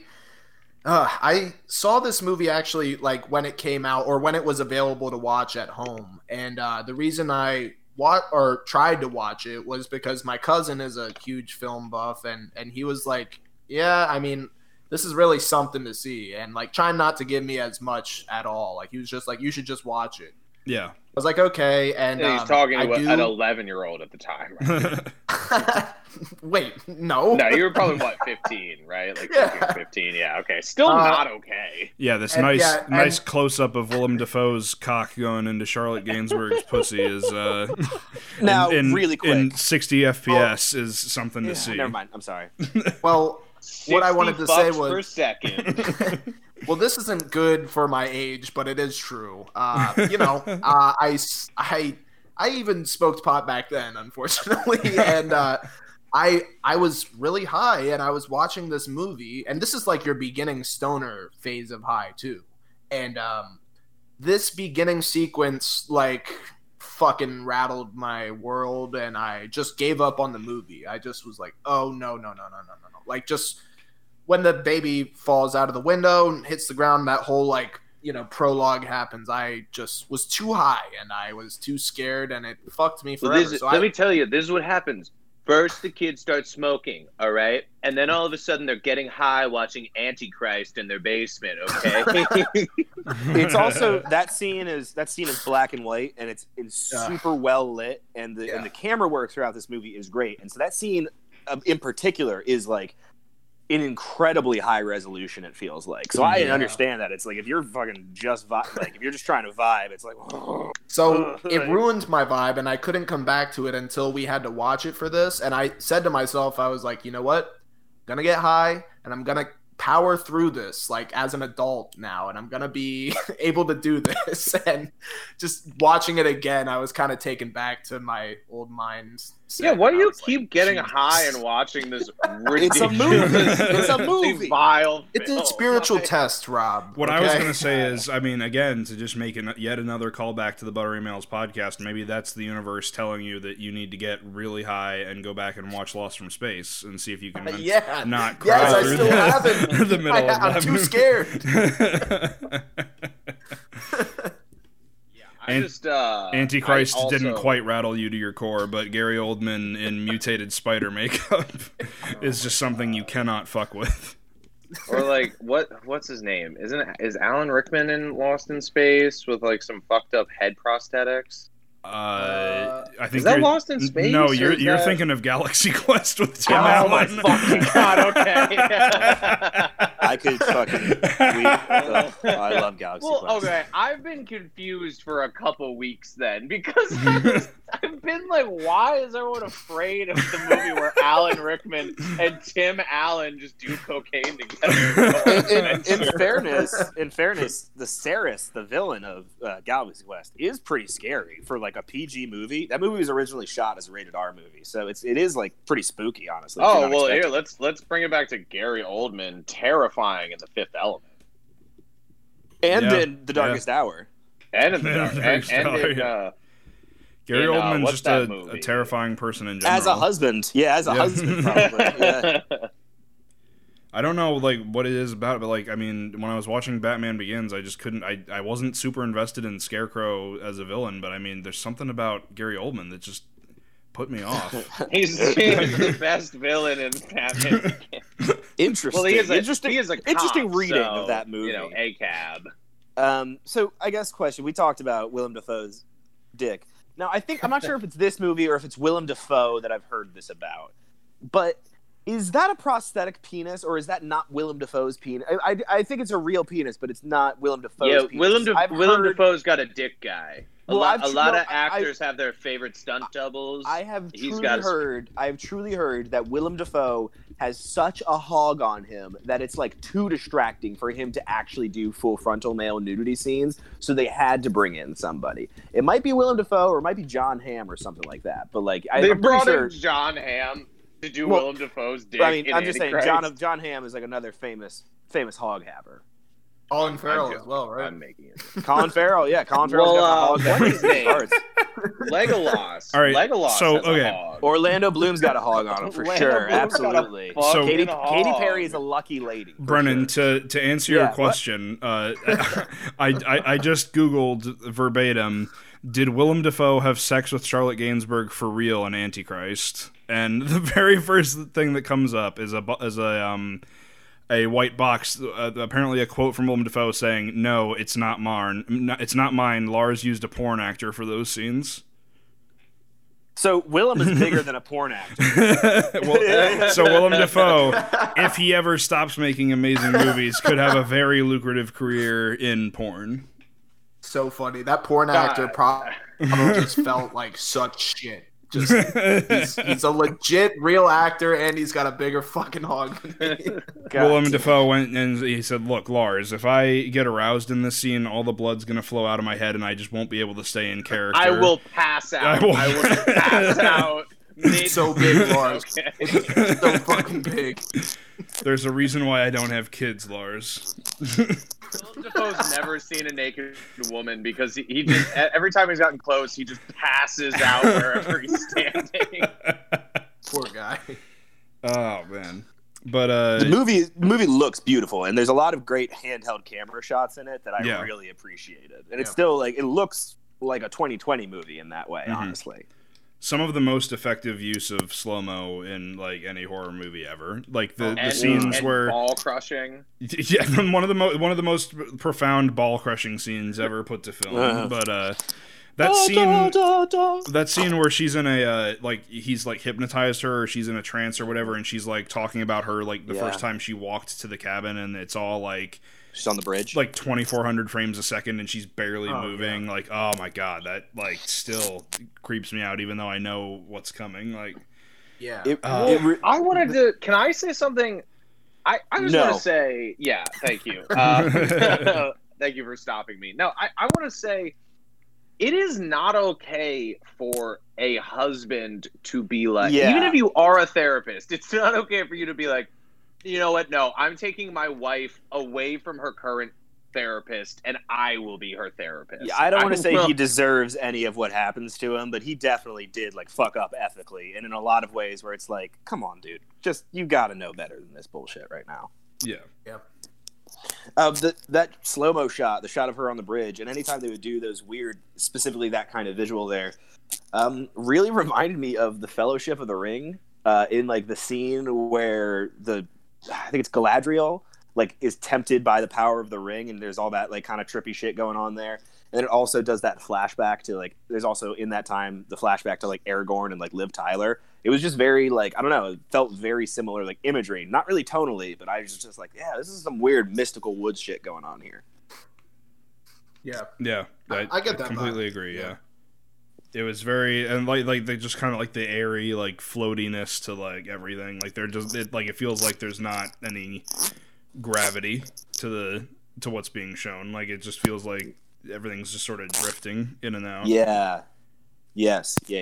uh, I saw this movie actually like when it came out or when it was available to watch at home, and uh, the reason I wa- or tried to watch it was because my cousin is a huge film buff, and and he was like, "Yeah, I mean." This is really something to see, and like trying not to give me as much at all. Like he was just like, "You should just watch it." Yeah. I was like, "Okay," and Yeah, he's um, talking I to do- an 11 year old at the time. Right? Wait, no, no, you were probably what 15, right? Like Yeah. 15. Yeah, okay. Still Uh, not okay. yeah, this And- nice yeah, and- nice close up of Willem Dafoe's cock going into Charlotte Gainsbourg's pussy is uh Now, in, in- really quick. in 60 FPS is something to see. Never mind. I'm sorry. Well, what I wanted to say bucks was- per second. well, this isn't good for my age, but it is true. Uh, you know, uh, I, s- I, I even smoked pot back then, unfortunately, and uh, I, I was really high, and I was watching this movie, and this is like your beginning stoner phase of high too, and um, this beginning sequence like fucking rattled my world, and I just gave up on the movie. I just was like, oh no, no, no, no, no, no, no, like just when the baby falls out of the window and hits the ground, that whole like you know prologue happens. I just was too high and I was too scared, and it fucked me Well, forever. this, so let I, me tell you, this is what happens. First, the kids start smoking, all right? And then all of a sudden, they're getting high watching Antichrist in their basement, okay? it's also that scene is that scene is black and white and it's it's super well lit and the Yeah. and the camera work throughout this movie is great and so that scene um, in particular is like an incredibly high resolution it feels like so i Yeah. understand that it's like if you're fucking just vi- like if you're just trying to vibe it's like so it ruined my vibe, and I couldn't come back to it until we had to watch it for this. And I said to myself, I was like, you know what? gonna get high, and I'm gonna power through this like as an adult now and i'm gonna be able to do this and just watching it again i was kind of taken back to my old mind yeah, why do you was like, keep getting Jesus. high and watching this It's a ridiculous, movie. It's a movie. vile it's a spiritual Like- test rob What I was going to say is, I mean, again, to just make an, yet another callback to the Buttery Males podcast, maybe that's the universe telling you that you need to get really high and go back and watch Lost from Space and see if you can uh, yeah not cry yes i through still the, haven't the middle I, of i'm that too movie. scared Just, uh, Antichrist also- didn't quite rattle you to your core, but Gary Oldman in mutated spider makeup is just something you cannot fuck with. or like what what's his name isn't it is alan rickman in lost in space with like some fucked up head prosthetics Uh, I think is that Lost in Space, No, you're you're that- thinking of Galaxy Quest with Tim Oh my fucking god! Okay. I could fucking. We, ugh, I love Galaxy Quest well, Quest. okay. I've been confused for a couple weeks then because I was, I've been like, why is everyone afraid of the movie where Alan Rickman and Tim Allen just do cocaine together? in, in, in fairness, in fairness, the Sarris, the villain of uh, Galaxy Quest, is pretty scary for like a PG movie. That movie was originally shot as a rated R movie, so it's it is like pretty spooky, honestly. Oh well, here expecting- let's let's bring it back to Gary Oldman, terrifying in the Fifth Element, and Yeah, in the Darkest Hour. and in the Yeah, and, Darkest and Hour, in yeah. uh, Gary in, uh, Oldman's what's just a, a terrifying person in general. As a husband, yeah, as a Yeah. husband, probably. Yeah. I don't know like what it is about, it, but like I mean, when I was watching Batman Begins, I just couldn't. I I wasn't super invested in Scarecrow as a villain, but I mean, there's something about Gary Oldman that just put me off. he's, he's the best villain in Batman. Interesting. well, he is a interesting. he is a interesting reading so, of that movie. You know, a cab. Um, so I guess question: We talked about Willem Dafoe's dick. Now I think I'm not sure if it's this movie or if it's Willem Dafoe that I've heard this about, but is that a prosthetic penis or is that not Willem Dafoe's penis? I, I, I think it's a real penis, but it's not Willem Dafoe's Yeah, penis. Willem, Da- I've Willem heard- Dafoe's got a dick guy. A Well, lot, I've a lot no, of actors have their favorite stunt doubles. I have He's truly got heard. I have truly heard that Willem Dafoe has such a hog on him that it's like too distracting for him to actually do full frontal male nudity scenes. So they had to bring in somebody. It might be Willem Dafoe or it might be John Hamm or something like that. But like I, they I'm brought sure. in John Hamm to do Well, Willem Dafoe's dick. I mean, in I'm just saying Antichrist. John John Hamm is like another famous famous hog haver. Colin Farrell as well, right? I'm making it. Colin Farrell, yeah, Colin Farrell's Well, got the uh, hog what's his name? Legolas. All right, Legolas. so, has a okay. hog. Orlando Bloom's got a hog on him for Orlando sure, Bloom's got a absolutely. So- Katy. Katy Perry is a lucky lady. Brennan, sure. to to answer your what? question, uh, I, I I just googled verbatim. Did Willem Dafoe have sex with Charlotte Gainsbourg for real in Antichrist? And the very first thing that comes up is a is a um a white box. Uh, apparently, a quote from Willem Dafoe saying, "No, it's not mine. It's not mine. Lars used a porn actor for those scenes." So Willem is bigger than a porn actor. well, so Willem Dafoe, if he ever stops making amazing movies, could have a very lucrative career in porn. So funny. That porn God. actor probably just felt like such shit. Just he's, he's a legit real actor and he's got a bigger fucking hog than me. Willem damn. Dafoe went and he said, "Look, Lars, if I get aroused in this scene, all the blood's gonna flow out of my head, and I just won't be able to stay in character." I will pass out. I will- I will pass out. Mid- so big, Lars. Okay. It's so fucking big. There's a reason why I don't have kids, Lars. Willem Dafoe's never seen a naked woman because he, he just every time he's gotten close, he just passes out wherever he's standing. Poor guy. oh man, but uh, The movie the movie looks beautiful, and there's a lot of great handheld camera shots in it that I Yeah. really appreciated. And it's still like it looks like a 2020 movie in that way, Mhm. honestly. Some of the most effective use of slow mo in like any horror movie ever, like the, the scenes and where ball crushing. Yeah, one of the mo- one of the most profound ball crushing scenes ever put to film. Uh. But uh, that scene, that scene where she's in a uh, like he's like hypnotized her, or she's in a trance or whatever, and she's like talking about her like the Yeah. first time she walked to the cabin, and it's all like She's on the bridge. like twenty four hundred frames a second, and she's barely Oh, moving. Like, oh my god, that like still creeps me out, even though I know what's coming. Like, Yeah. It- Uh, it re- I wanted to. Can I say something? I, I just No. want to say, yeah, thank you. Uh, thank you for stopping me. No, I, I want to say it is not okay for a husband to be like, Yeah. even if you are a therapist, it's not okay for you to be like, you know what? No, I'm taking my wife away from her current therapist and I will be her therapist. Yeah, I don't want to say will- he deserves any of what happens to him, but he definitely did like fuck up ethically, and in a lot of ways where it's like, come on, dude, just you got to know better than this bullshit right now. yeah, Uh, the, that slow mo shot, the shot of her on the bridge, and anytime they would do those weird, specifically that kind of visual there, um, really reminded me of the Fellowship of the Ring uh, in like the scene where the, I think it's Galadriel, like is tempted by the power of the ring, and there's all that like kind of trippy shit going on there. And then it also does that flashback to like there's also in that time the flashback to like Aragorn and like Liv Tyler. It was just very like I don't know, it felt very similar like imagery, not really tonally, but I was just like, yeah, this is some weird mystical woods shit going on here. Yeah. Yeah, I- I get that Completely vibe. agree. Yeah. Yeah. It was very and like like they just kind of like the airy like floatiness to like everything. Like they're just it like it feels like there's not any gravity to the to what's being shown. Like it just feels like everything's just sort of drifting in and out. Yeah. Yes. Yeah.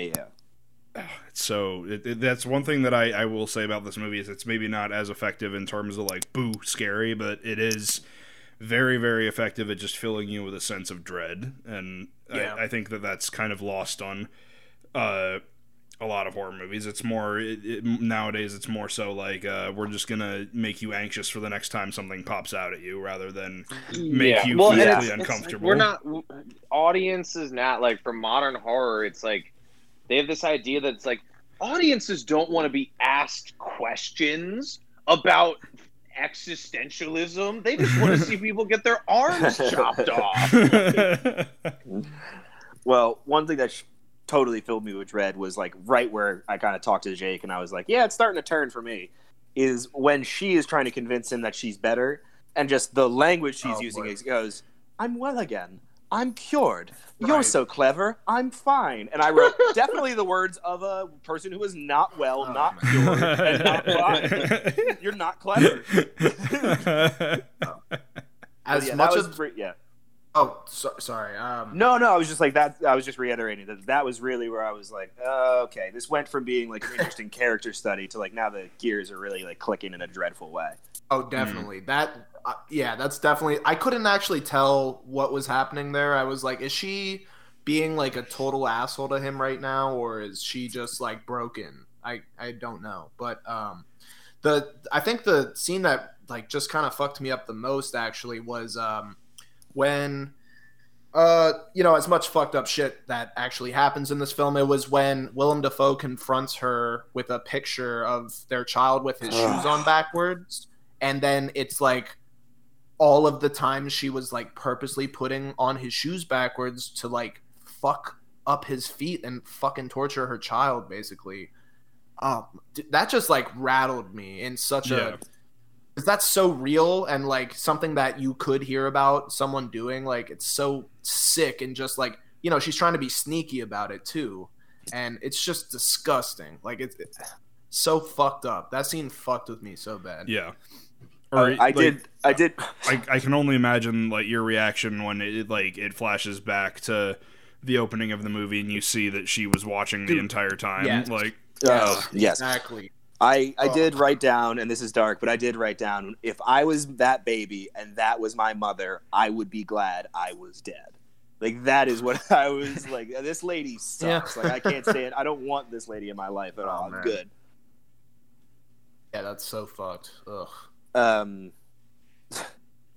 Yeah. So it, it, that's one thing that I, I will say about this movie is it's maybe not as effective in terms of like boo scary, but it is very very effective at just filling you with a sense of dread, and Yeah. I, I think that that's kind of lost on uh, a lot of horror movies. It's more it, it, nowadays. It's more so like uh, we're just gonna make you anxious for the next time something pops out at you, rather than make you well, and physically it's- it's like uncomfortable. we're not audiences not like for modern horror. It's like they have this idea that it's like audiences don't want to be asked questions about existentialism. They just want to see people get their arms chopped off. Well, one thing that sh- totally filled me with dread was like right where I kind of talked to Jake, and I was like, "Yeah, it's starting to turn for me." Is when she is trying to convince him that she's better, and just the language she's Oh, using boy. is goes, "I'm well again. I'm cured. You're Right. so clever. I'm fine." And I wrote definitely the words of a person who is not well, Oh, not man. cured, and not fine. You're not clever. As Yeah, much as pre- yeah. oh, so, sorry. Um, No, no, I was just like that. I was just reiterating that that was really where I was like, uh, okay, this went from being like an interesting character study to like now the gears are really like clicking in a dreadful way. Oh, definitely. That, uh, yeah, that's definitely. I couldn't actually tell what was happening there. I was like, is she being like a total asshole to him right now, or is she just like broken? I I don't know. But um, the I think the scene that like just kind of fucked me up the most actually was um when uh you know as much fucked up shit that actually happens in this film it was when Willem Dafoe confronts her with a picture of their child with his shoes on backwards and then it's like all of the time she was like purposely putting on his shoes backwards to like fuck up his feet and fucking torture her child basically. Um that just like rattled me in such Yeah. a because that's so real and like something that you could hear about someone doing like it's so sick and just like you know she's trying to be sneaky about it too. And it's just disgusting. Like it's it, so fucked up. That scene fucked with me so bad. Yeah. Uh, Or, I like, did, I did. I, I can only imagine like your reaction when it like it flashes back to the opening of the movie and you see that she was watching the entire time. yes. Like Uh, yes, exactly I, I Oh. did write down, and this is dark, but I did write down if I was that baby and that was my mother, I would be glad I was dead. Like that is what I was like. This lady sucks. Yeah. Like I can't stand. I don't want this lady in my life at Oh, all. I'm man. good. yeah that's so fucked ugh Um,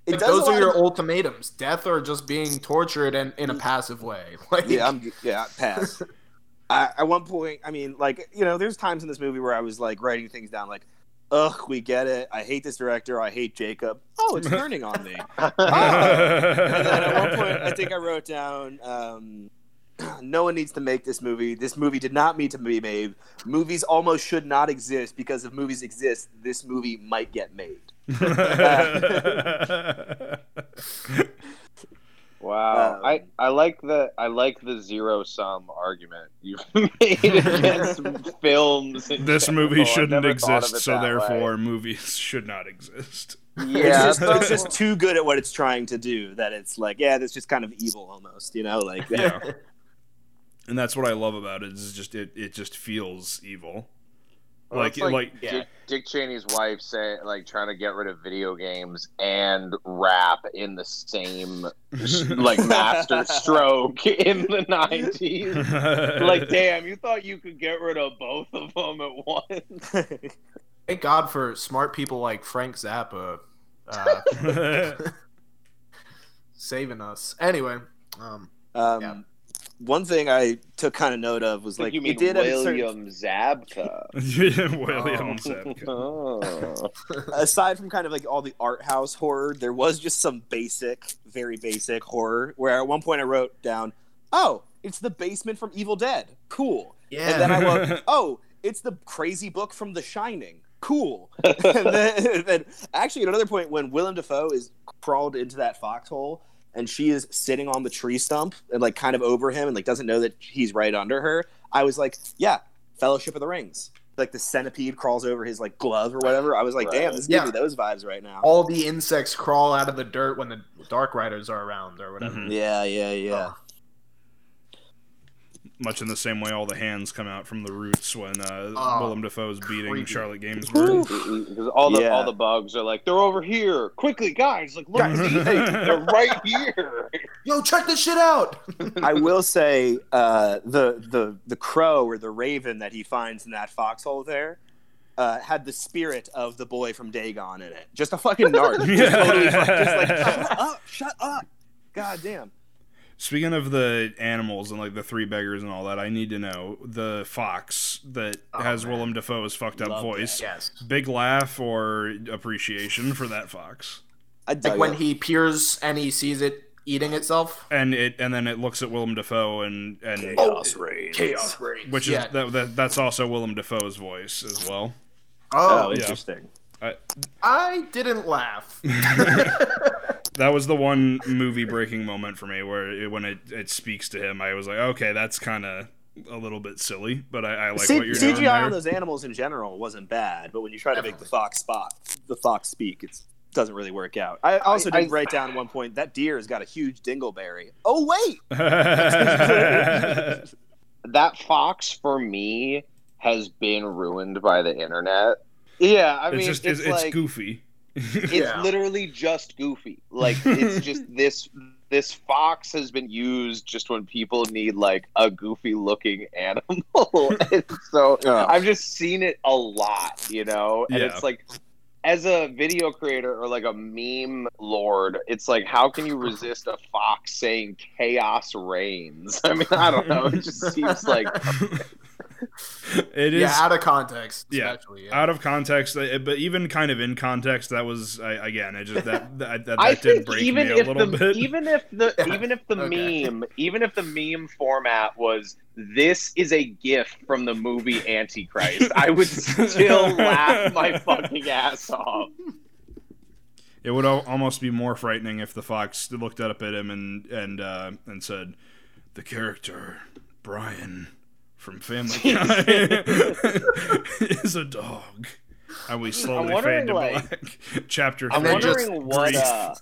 it does those are your of- ultimatums death or just being tortured and in a passive way like yeah, I'm yeah, pass. I, at one point, I mean, like you know, there's times in this movie where I was like writing things down, like, "Ugh, we get it. I hate this director. I hate Jacob. Oh, it's turning on me." And then at one point, I think I wrote down, um, "No one needs to make this movie. This movie did not need to be made. Movies almost should not exist because if movies exist, this movie might get made." Wow, Um, I, I like the I like the zero sum argument you made against films. this general. movie shouldn't never thought of exist, so therefore way. movies should not exist. yeah, it's just, it's just too good at what it's trying to do that it's like, yeah, that's just kind of evil almost, you know, like Yeah. and that's what I love about it is just it, it just feels evil. Well, like it's like, like Dick, Dick Cheney's wife say like trying to get rid of video games and rap in the same like master stroke in the nineties. Like, damn, you thought you could get rid of both of them at once? thank god for smart people like frank zappa uh, saving us anyway um Um, Yeah. One thing I took kind of note of was Like like you mean it did at a certain- William Zabka? William oh. Zabka. Oh. aside from kind of like all the art house horror, there was just some basic, very basic horror. Where at one point I wrote down, "Oh, it's the basement from Evil Dead. Cool." Yeah. And then I wrote, "Oh, it's the crazy book from The Shining. Cool." and then, and then actually at another point when Willem Dafoe is crawled into that foxhole and she is sitting on the tree stump and like kind of over him and like doesn't know that he's right under her, I was like, "Yeah, Fellowship of the Rings." Like the centipede crawls over his like glove or whatever. I was like, Right. "Damn, this is Yeah. giving me those vibes right now." All the insects crawl out of the dirt when the Dark Riders are around, or whatever. Mhm. Yeah, yeah, yeah. Oh. Much in the same way, all the hands come out from the roots when uh, Oh, Willem Dafoe's beating creepy. Charlotte Gainsbourg. Because all the Yeah. all the bugs are like, they're over here. Quickly, guys! Like, look, Guys. they're right here. Yo, check this shit out. I will say uh, the the the crow or the raven that he finds in that foxhole there uh, had the spirit of the boy from Dagon in it. Just a fucking narc. Just, totally, fuck- just like shut up, shut up. God damn. Speaking of the animals and like the three beggars and all that, I need to know the fox that Oh, has man. Willem Dafoe's fucked up Love voice. yes. Big laugh or appreciation for that fox, I Like when he peers and he sees it eating itself. and it and then it looks at Willem Dafoe and and chaos oh, reigns. Chaos reigns. which is yeah. that, that that's also Willem Dafoe's voice as well. Oh, Oh, yeah. interesting. I didn't laugh. That was the one movie breaking moment for me where it, when it, it speaks to him, I was like, okay, that's kind of a little bit silly, but I, I like C- what you're doing CGI there. on those animals in general wasn't bad, but when you try to make the fox spot, the fox speak, it doesn't really work out. I also I- did write down at one point that deer has got a huge dingleberry. Oh wait, that fox for me has been ruined by the internet. Yeah, I it's mean, just it's, it's, it's like goofy. it's Yeah. literally just goofy. Like it's just this this fox has been used just when people need like a goofy looking animal. so Yeah. I've just seen it a lot, you know? And Yeah. it's like as a video creator or like a meme lord, it's like how can you resist a fox saying chaos reigns? I mean, I don't know. It just seems like it is yeah, out of context. Yeah. Especially, yeah. out of context, but even kind of in context, that was I, again, it just that that, that, that I did think break even me a if little the bit. even if the Yeah, even if the okay. meme even if the meme format was this is a gift from the movie Antichrist, I would still laugh my fucking ass off. It would almost be more frightening if the fox looked up at him and and uh, and said, "The character Brian from Family Guy is a dog." And we slowly wondering, fade to like- black. Chapter I'm three. just wondering what uh,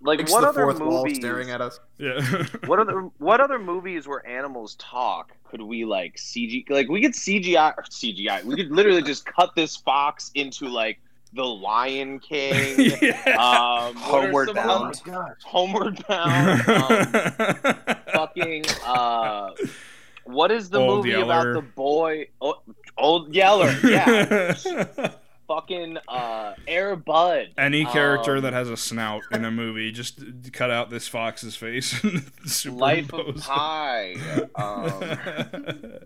like what the other fourth wall movies staring at us. yeah. what other what other movies where animals talk could we like CG like we could CGI or CGI we could literally just cut this fox into like the Lion King yeah. um Homeward Bound. other- Homeward Bound um, fucking uh what is the Old movie Yeller. about the boy oh, old yeller yeah fucking uh air bud Any character Um, that has a snout in a movie, just cut out this fox's face and life of pi um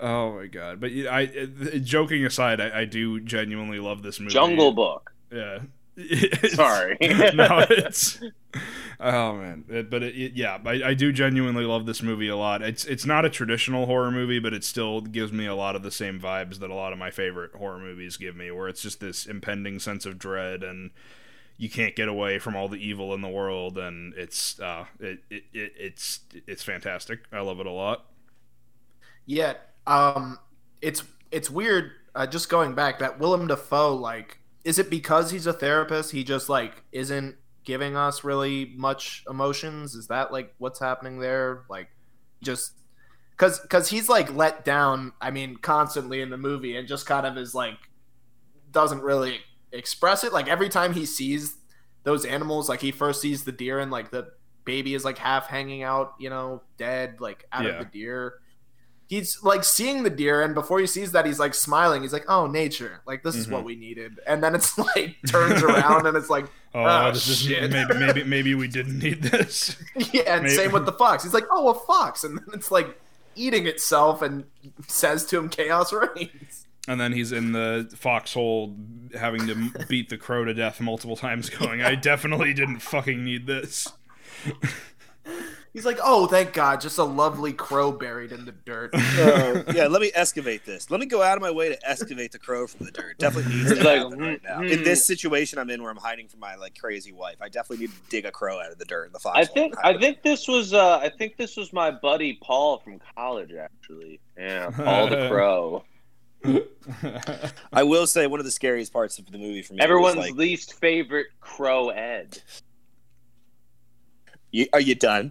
oh my god! But I, uh, joking aside, I, I do genuinely love this movie. jungle book Yeah. Sorry. no, it's. Oh man, It- but it, it- yeah, I, I do genuinely love this movie a lot. It's it's not a traditional horror movie, but it still gives me a lot of the same vibes that a lot of my favorite horror movies give me, where it's just this impending sense of dread and you can't get away from all the evil in the world, and it's uh, it, it, it it's it's fantastic. I love it a lot. Yeah, um, it's it's weird. Uh, just going back, that Willem Dafoe, like, is it because he's a therapist? He just like isn't giving us really much emotions. Is that like what's happening there? Like, just because because he's like let down. I mean, constantly in the movie, and just kind of is like doesn't really express it. Like every time he sees those animals, like he first sees the deer and like the baby is like half hanging out, you know, dead, like out Yeah. of the deer he's like seeing the deer, and before he sees that, he's like smiling. He's like, "Oh, nature! Like this is Mhm. what we needed." And then it's like turns around, and it's like, Oh, Oh, this is shit. maybe, maybe maybe we didn't need this. yeah. And Maybe- same with the fox. He's like, "Oh, a fox," and then it's like eating itself, and says to him, "Chaos reigns." And then he's in the foxhole having to beat the crow to death multiple times, going, I definitely didn't fucking need this. He's like, "Oh, thank God! Just a lovely crow buried in the dirt." Uh, yeah, let me excavate this. Let me go out of my way to excavate the crow from the dirt. Definitely needs to like, happen right now. mm, In this situation I'm in, where I'm hiding from my like crazy wife, I definitely need to dig a crow out of the dirt in the fox. I think I think this was uh I think this was my buddy Paul from college actually. Yeah, Paul the Crow. I will say one of the scariest parts of the movie for me. Everyone's was, like, least favorite Crow Ed. you, are you done?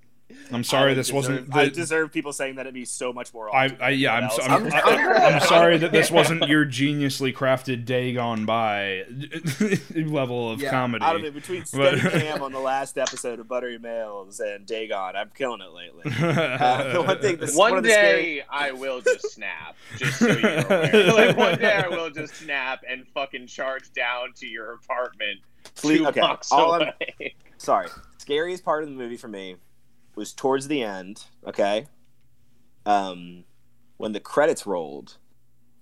I'm sorry this deserve- wasn't The, I deserve people saying that at me so much more. I, I, yeah, I'm, than so, I'm. I, I'm sorry that this wasn't your geniusly crafted day gone by level of Yeah, comedy. I don't know between But- Steady Cam on the last episode of Buttery Males and Dagon, I'm killing it lately. Uh, the one thing that's One, one of the day I will just snap, just so you're aware. like one day I will just snap and fucking charge down to your apartment Please- two okay, blocks all I'm- away. sorry. Scariest part of the movie for me was towards the end, okay? Um when the credits rolled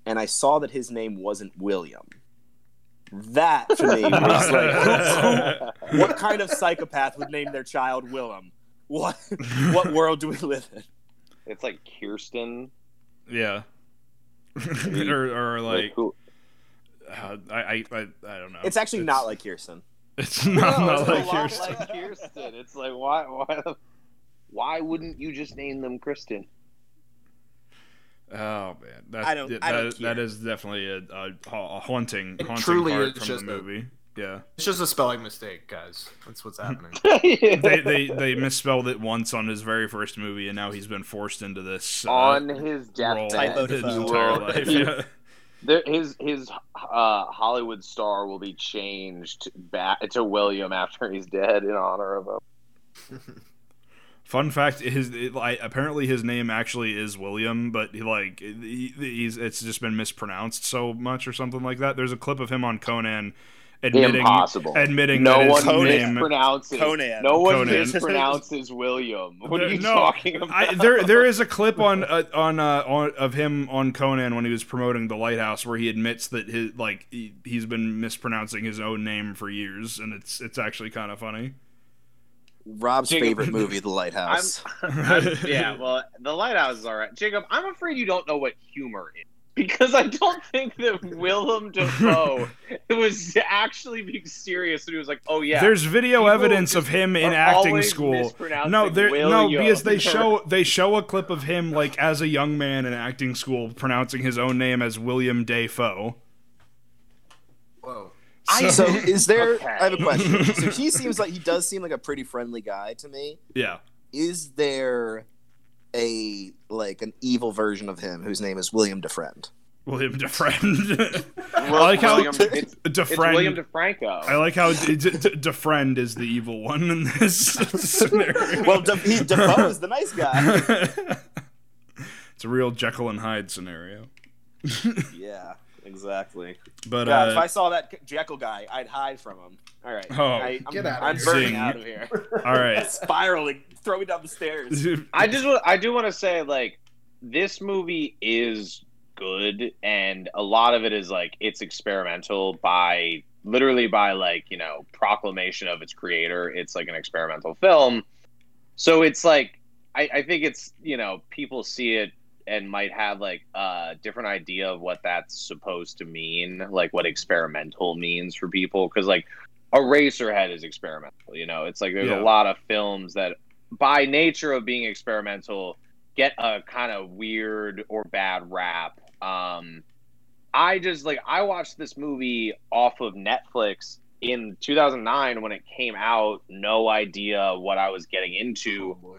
and I saw that his name wasn't William. That to me was like who- who- what kind of psychopath would name their child Willem? What what world do we live in? It's like Kirsten. yeah. or, or like who- uh, I, I I I don't know. It's actually not like Kirsten. It's not, No, not it's like a lot Kirsten. like Kirsten. It's like why why the- why wouldn't you just name them Kristen? Oh man, that, I don't- yeah, I don't that- that definitely a, a, a haunting, It haunting truly part is from just the a- movie. Yeah, It's just a spelling mistake, guys. That's what's happening. they, they they misspelled it once on his very first movie, and now he's been forced into this uh, On his role deathbed, his his entire life. Yeah. there, his his uh, Hollywood star will be changed back to William after he's dead in honor of him. Fun fact: his it, like, apparently his name actually is William, but he, like he, he's it's just been mispronounced so much or something like that. There's a clip of him on Conan admitting Impossible. admitting no that his one name. mispronounces Conan. No one Conan. mispronounces William. What are you no, talking about? I, there, there is a clip on uh, on uh, on of him on Conan when he was promoting the Lighthouse, where he admits that his like he, he's been mispronouncing his own name for years, and it's it's actually kind of funny. Rob's Jacob- favorite movie, The I'm, Lighthouse. I'm- yeah, well, the lighthouse is all right. Jacob, I'm afraid you don't know what humor is because I don't think that Willem Dafoe was actually being serious when he was like, "Oh yeah." There's video evidence of him in acting school. No, there no because they show they show a clip of him like as a young man in acting school pronouncing his own name as William Dafoe. Whoa. I- So is there? Okay. I have a question. So he seems like he does seem like a pretty friendly guy to me. Yeah. Is there a like an evil version of him whose name is William DeFriend? William DeFriend. I like how William, it's, it's DeFriend. William DeFranco. I like how D- D- D- DeFriend is the evil one in this scenario. Well, De- he Defoe is the nice guy. it's a real Jekyll and Hyde scenario. yeah, exactly. But God, if uh, I saw that Jekyll guy, I'd hide from him. All right, Oh. I, I'm, Get out of I'm here. burning Zing. out of here. all right. Spiraling, throw me down the stairs. I just I do want to say like this movie is good and a lot of it is like it's experimental by literally by like you know proclamation of its creator it's like an experimental film so it's like I, I think it's you know people see it and might have like a different idea of what that's supposed to mean like what experimental means for people because like Eraserhead is experimental you know? It's like there's Yeah. a lot of films that by nature of being experimental get a kind of weird or bad rap. Um i just like i watched this movie off of netflix in 2009 when it came out no idea what i was getting into. Oh,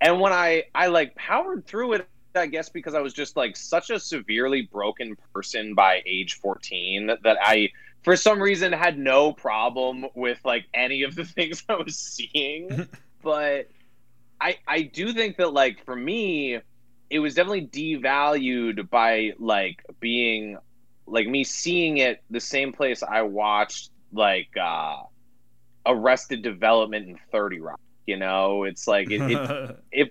and when i i like powered through it i guess because i was just like such a severely broken person by age 14 that i for some reason had no problem with like any of the things i was seeing but I I do think that like for me, it was definitely devalued by like being like me seeing it the same place I watched like uh Arrested Development and Thirty Rock. You know, it's like it, it if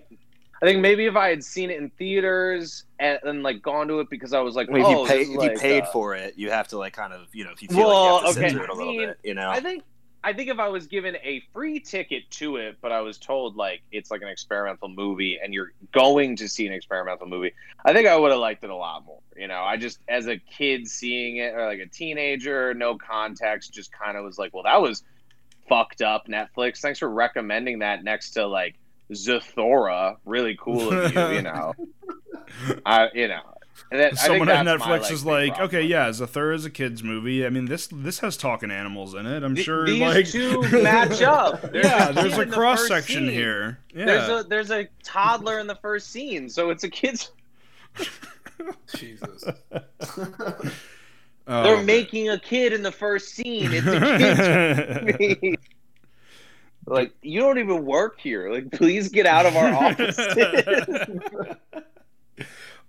I think maybe if I had seen it in theaters and, and like gone to it because I was like, I mean, oh, if you, pay, if like, you paid uh, for it, you have to like kind of you know if you feel Well, like you have to okay, through it a I little mean, bit, you know. I think I think if I was given a free ticket to it, but I was told like it's like an experimental movie and you're going to see an experimental movie, I think I would have liked it a lot more. You know, I just as a kid seeing it or like a teenager, no context, just kind of was like, well, that was fucked up. Netflix, thanks for recommending that next to like Zathura. Really cool of you. You know, I you know. And then, I think Someone at that's my, Netflix like, is like, okay, yeah, Zathura is a kids movie. I mean, this this has talking animals in it. I'm Th- sure, these like two match up. There's yeah, a there's a in the cross section scene. here. Yeah, There's a there's a toddler in the first scene, so it's a kids. Jesus. Oh, They're man. making a kid in the first scene. It's a kids movie. Like you don't even work here. Like please get out of our office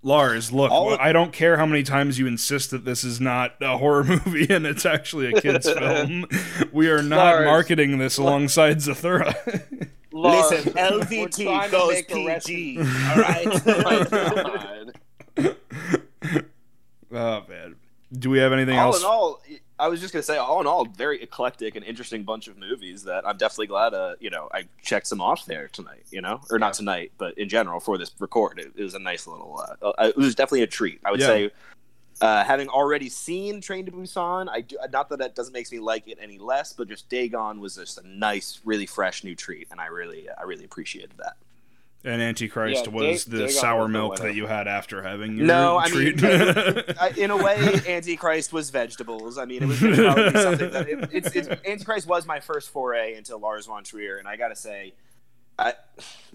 Lars, look, All of- I don't care how many times you insist that this is not a horror movie and it's actually a kids film. We are not Lars, marketing this alongside Zathura. Lars, Listen, LVT goes make a rest- PG. All right. Oh oh man, do we have anything all else? in all, I was just gonna say, all in all, very eclectic and interesting bunch of movies that I'm definitely glad, uh, you know, I checked some off there tonight, you know, or not tonight, but in general for this record, it, it was a nice little, uh, uh, it was definitely a treat. I would Yeah. say, uh, having already seen Train to Busan, I do not that that doesn't make me like it any less, but just Dagon was just a nice, really fresh new treat, and I really, I really appreciated that. And Antichrist Yeah, was Dag- the Dagon sour milk that you had after having your No, I mean, treat. In a way, Antichrist was vegetables. I mean, it was probably something that it, it's, it's Antichrist was my first foray into Lars von Trier, and I gotta say, I,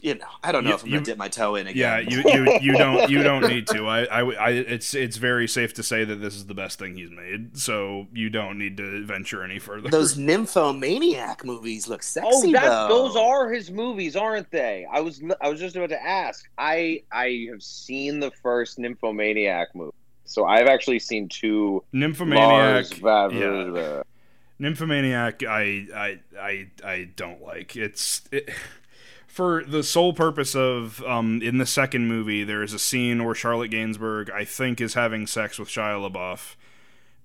you know, I don't know You- if I'm gonna dip my toe in again. yeah, you, you you don't you don't need to. I, I I it's it's very safe to say that this is the best thing he's made. So you don't need to venture any further. Those nymphomaniac movies look oh, sexy. Oh, that though. those are his movies, aren't they? I was I was just about to ask. I I have seen the first Nymphomaniac movie, so I've actually seen two. Nymphomaniac. Va- yeah. Uh, nymphomaniac, I, I, I, I don't like. It's it, for the sole purpose of um, in the second movie. There is a scene where Charlotte Gainsbourg, I think, is having sex with Shia LaBeouf,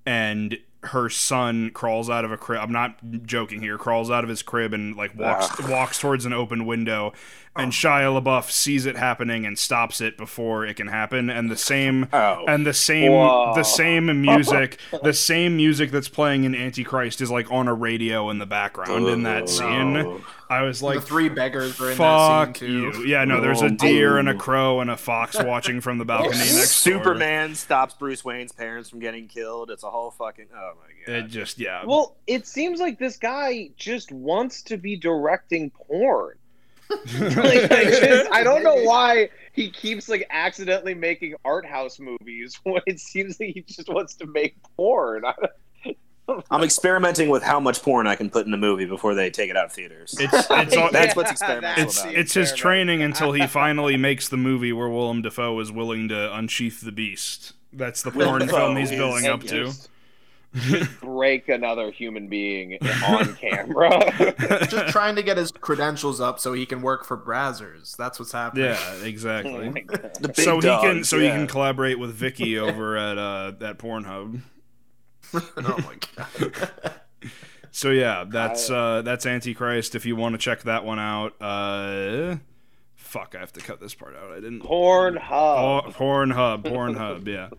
and her son crawls out of a crib. I'm not joking here. Crawls out of his crib and like walks walks towards an open window, and Shia LaBeouf sees it happening and stops it before it can happen. And the same Oh, and the same Whoa. the same music the same music that's playing in Antichrist is like on a radio in the background in that scene. no. I was like the three beggars were in that Fuck scene you! too. Yeah, no. There's a deer and a crow and a fox watching from the balcony next door. Superman stops Bruce Wayne's parents from getting killed. It's a whole fucking. Oh my god. It just yeah. Well, it seems like this guy just wants to be directing porn. like, I, just, I don't know why he keeps like accidentally making art house movies when it seems like he just wants to make porn. I don't- I'm experimenting with how much porn I can put in a movie before they take it out of theaters. it's it's all, That's Yeah, what's experimental it's about. it's his training until he finally makes the movie where Willem Dafoe is willing to unsheath the beast. That's the porn Dafoe film he's building up to. just- just break another human being on camera. Just trying to get his credentials up so he can work for Brazzers. That's what's happening. Yeah, Oh exactly. my God. The big so he can dogs, so he can collaborate with Vicky over at uh at Pornhub. oh my god. So yeah, that's uh that's Antichrist. If you want to check that one out, uh fuck, I have to cut this part out. I didn't. Pornhub. Oh, Pornhub, Pornhub, yeah.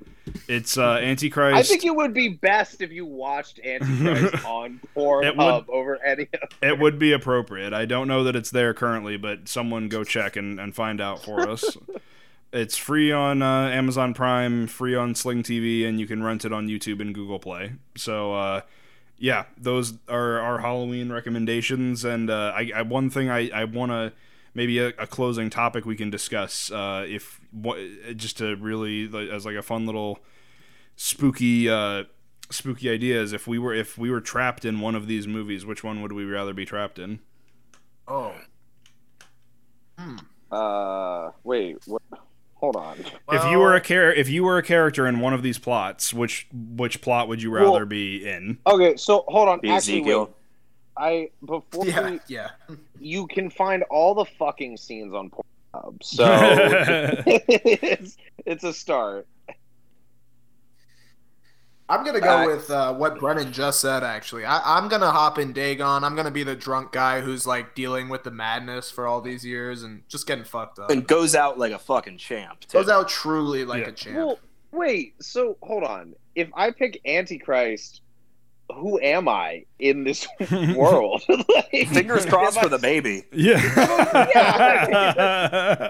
It's uh Antichrist. I think it would be best if you watched Antichrist on Pornhub over any of it would be appropriate. I don't know that it's there currently, but someone go check and, and find out for us. It's free on uh, Amazon Prime, free on Sling TV, and you can rent it on YouTube and Google Play. So, uh, yeah, those are our Halloween recommendations. And uh, I, I one thing I, I want to maybe a, a closing topic we can discuss uh, if what just to really as like a fun little spooky uh, spooky ideas. If we were if we were trapped in one of these movies, which one would we rather be trapped in? Oh. Hmm. Uh, wait, what? Hold on. if you were a char- if you were a character in one of these plots, which which plot would you rather Well- be in? Okay, so hold on. Be Actually, Ezekiel. wait. I before yeah, we, yeah. you can find all the fucking scenes on Pornhub, so it's, it's a start. I'm gonna go Uh, with uh, what Brennan just said. Actually, I, I'm gonna hop in Dagon. I'm gonna be the drunk guy who's like dealing with the madness for all these years and just getting fucked up. And goes out like a fucking champ. too. Goes out truly like Yeah. a champ. Well, wait. So hold on. If I pick Antichrist, who am I in this world? Like, Fingers crossed am for I- the baby. Yeah.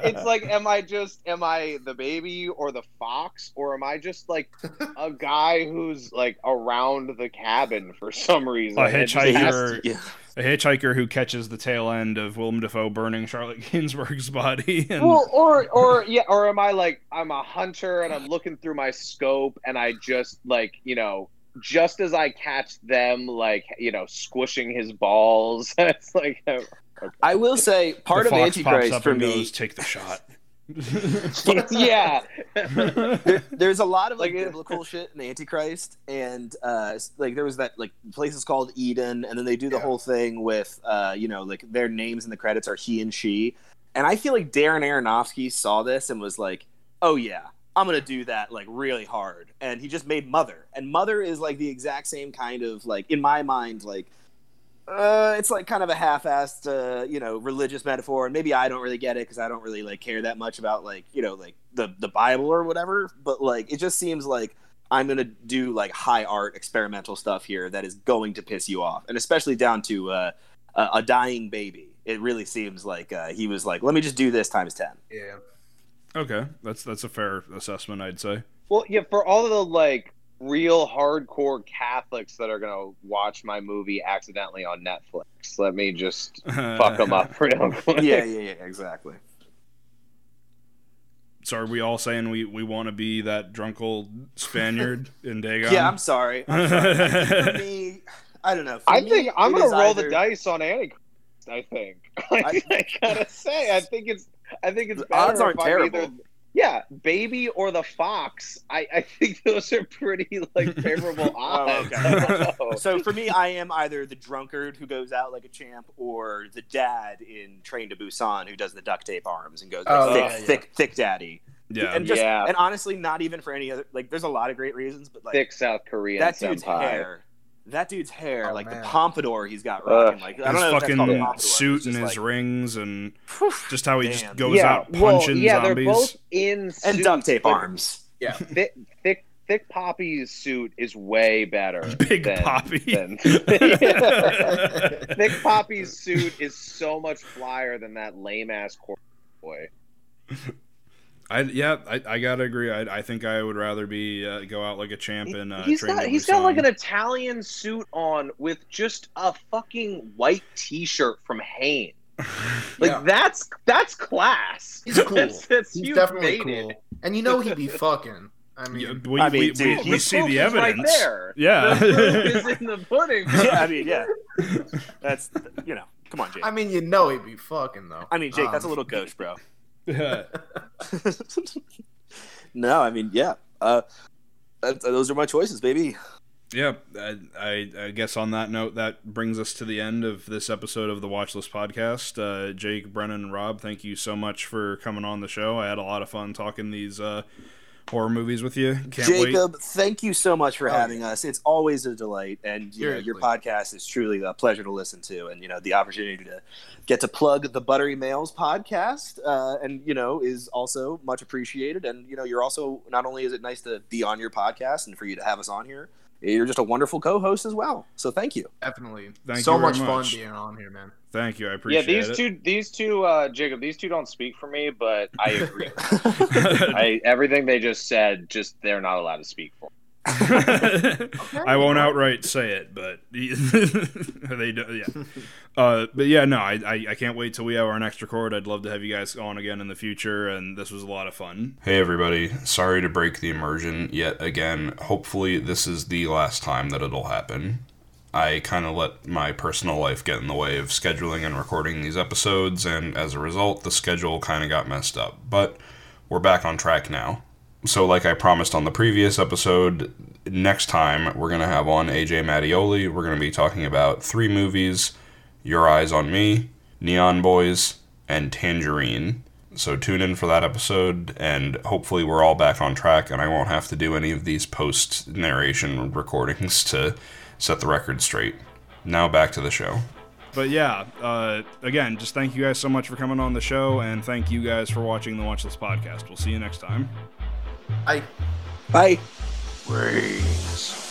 It's like, am I just am I the baby or the fox, or am I just like a guy who's like around the cabin for some reason? A and just has hitchhiker. to- Yeah. a hitchhiker who catches the tail end of Willem Dafoe burning Charlotte Gainsbourg's body. And, Well, or or yeah, or am I like I'm a hunter and I'm looking through my scope and I just like you know just as I catch them like you know squishing his balls, it's like uh, I will say part the of fox pops Antichrist up for and me. goes, take the shot. yeah. there, there's a lot of like, Like, biblical shit in Antichrist, and uh, like there was that like place is called Eden, and then they do the Yeah. whole thing with uh, you know like their names in the credits are he and she, and I feel like Darren Aronofsky saw this and was like, oh yeah, I'm gonna do that like really hard, and he just made Mother, and Mother is like the exact same kind of like in my mind like. Uh, it's like kind of a half-assed, uh, you know, religious metaphor, and maybe I don't really get it because I don't really like care that much about like, you know, like the the Bible or whatever. But like, it just seems like I'm gonna do like high art experimental stuff here that is going to piss you off, and especially down to uh, a, dying baby. It really seems like uh, he was like, let me just do this times ten. yeah. Okay, that's that's a fair assessment, I'd say. Well, yeah, for all of the like real hardcore Catholics that are gonna watch my movie accidentally on Netflix, let me just fuck them up real quick. yeah, yeah, yeah, exactly. So are we all saying we, we want to be that drunk old Spaniard in Dagon? Yeah, I'm sorry. I'm sorry. I for me, I don't know. For I me, think I'm gonna is roll the dice on Antichrist. I think. I, I gotta say, I think it's. I think it's The odds aren't terrible. Either, yeah, baby or the fox. I, I think those are pretty like favorable oh, odds. okay. I don't know. So for me, I am either the drunkard who goes out like a champ, or the dad in Train to Busan who does the duct tape arms and goes like, Oh, thick, yeah, yeah. thick, thick daddy. Yeah. and just Yeah. and honestly, not even for any other. Like, there's a lot of great reasons, but like thick South Korean that dude's senpai. hair, that dude's hair, Oh, like the pompadour he's got rocking. like I don't his know if that's a fucking suit and his like, rings and just how he Damn. just goes yeah, out well, punching yeah, zombies. they're both in and duct tape arms. Yeah. Thick, thick, thick Poppy's suit is way better. Big than, Poppy. than- Thick Poppy's suit is so much flyer than that lame ass boy. I yeah, I, I gotta agree. I, I think I would rather be uh, go out like a champ in uh, he's Train got to he's got like an Italian suit on with just a fucking white T-shirt from Hanes. Like Yeah. that's that's class. He's cool. That's, that's He's definitely made cool. And you know he'd be fucking. I mean, Yeah, we, I mean, we, dude, we, the see the is right evidence. there. Yeah. The is in the pudding. yeah, I mean, yeah, that's you know, come on, Jake. I mean, you know he'd be fucking though. I mean, Jake, that's a Um, little gauche, bro. No, I mean, yeah. Uh, that, those are my choices, baby. Yeah, I, I, I guess on that note, that brings us to the end of this episode of the Watchlist podcast. Uh, Jake, Brennan, and Rob, thank you so much for coming on the show. I had a lot of fun talking these uh, horror movies with you. Can't wait. Jacob, thank you so much for Oh, having us. It's always a delight, and you know, your podcast is truly a pleasure to listen to. And you know, the opportunity to get to plug the Buttery Males podcast, uh, and you know, is also much appreciated. And you know, you're also not only is it nice to be on your podcast and for you to have us on here, you're just a wonderful co-host as well. So thank you. Definitely. Thank so you very much, much. fun being on here, man. Thank you. I appreciate it. Yeah, these it. two, these two, uh, Jacob, these two don't speak for me, but I agree. I everything they just said, just they're not allowed to speak for. I won't outright say it, but they do. Yeah, uh, but yeah, no, I, I I can't wait till we have our next record. I'd love to have you guys on again in the future, and this was a lot of fun. Hey everybody, sorry to break the immersion yet again. Hopefully, this is the last time that it'll happen. I kind of let my personal life get in the way of scheduling and recording these episodes, and as a result, the schedule kind of got messed up. But we're back on track now. So, like I promised on the previous episode, next time we're going to have on AJ Mattioli. We're going to be talking about three movies Your Eyes on Me, Neon Boys, and Tangerine. So tune in for that episode, and hopefully we're all back on track, and I won't have to do any of these post narration recordings to set the record straight. Now back to the show. But yeah, uh, again, just thank you guys so much for coming on the show, and thank you guys for watching the Watchlist podcast. We'll see you next time. Bye. Bye. Rings.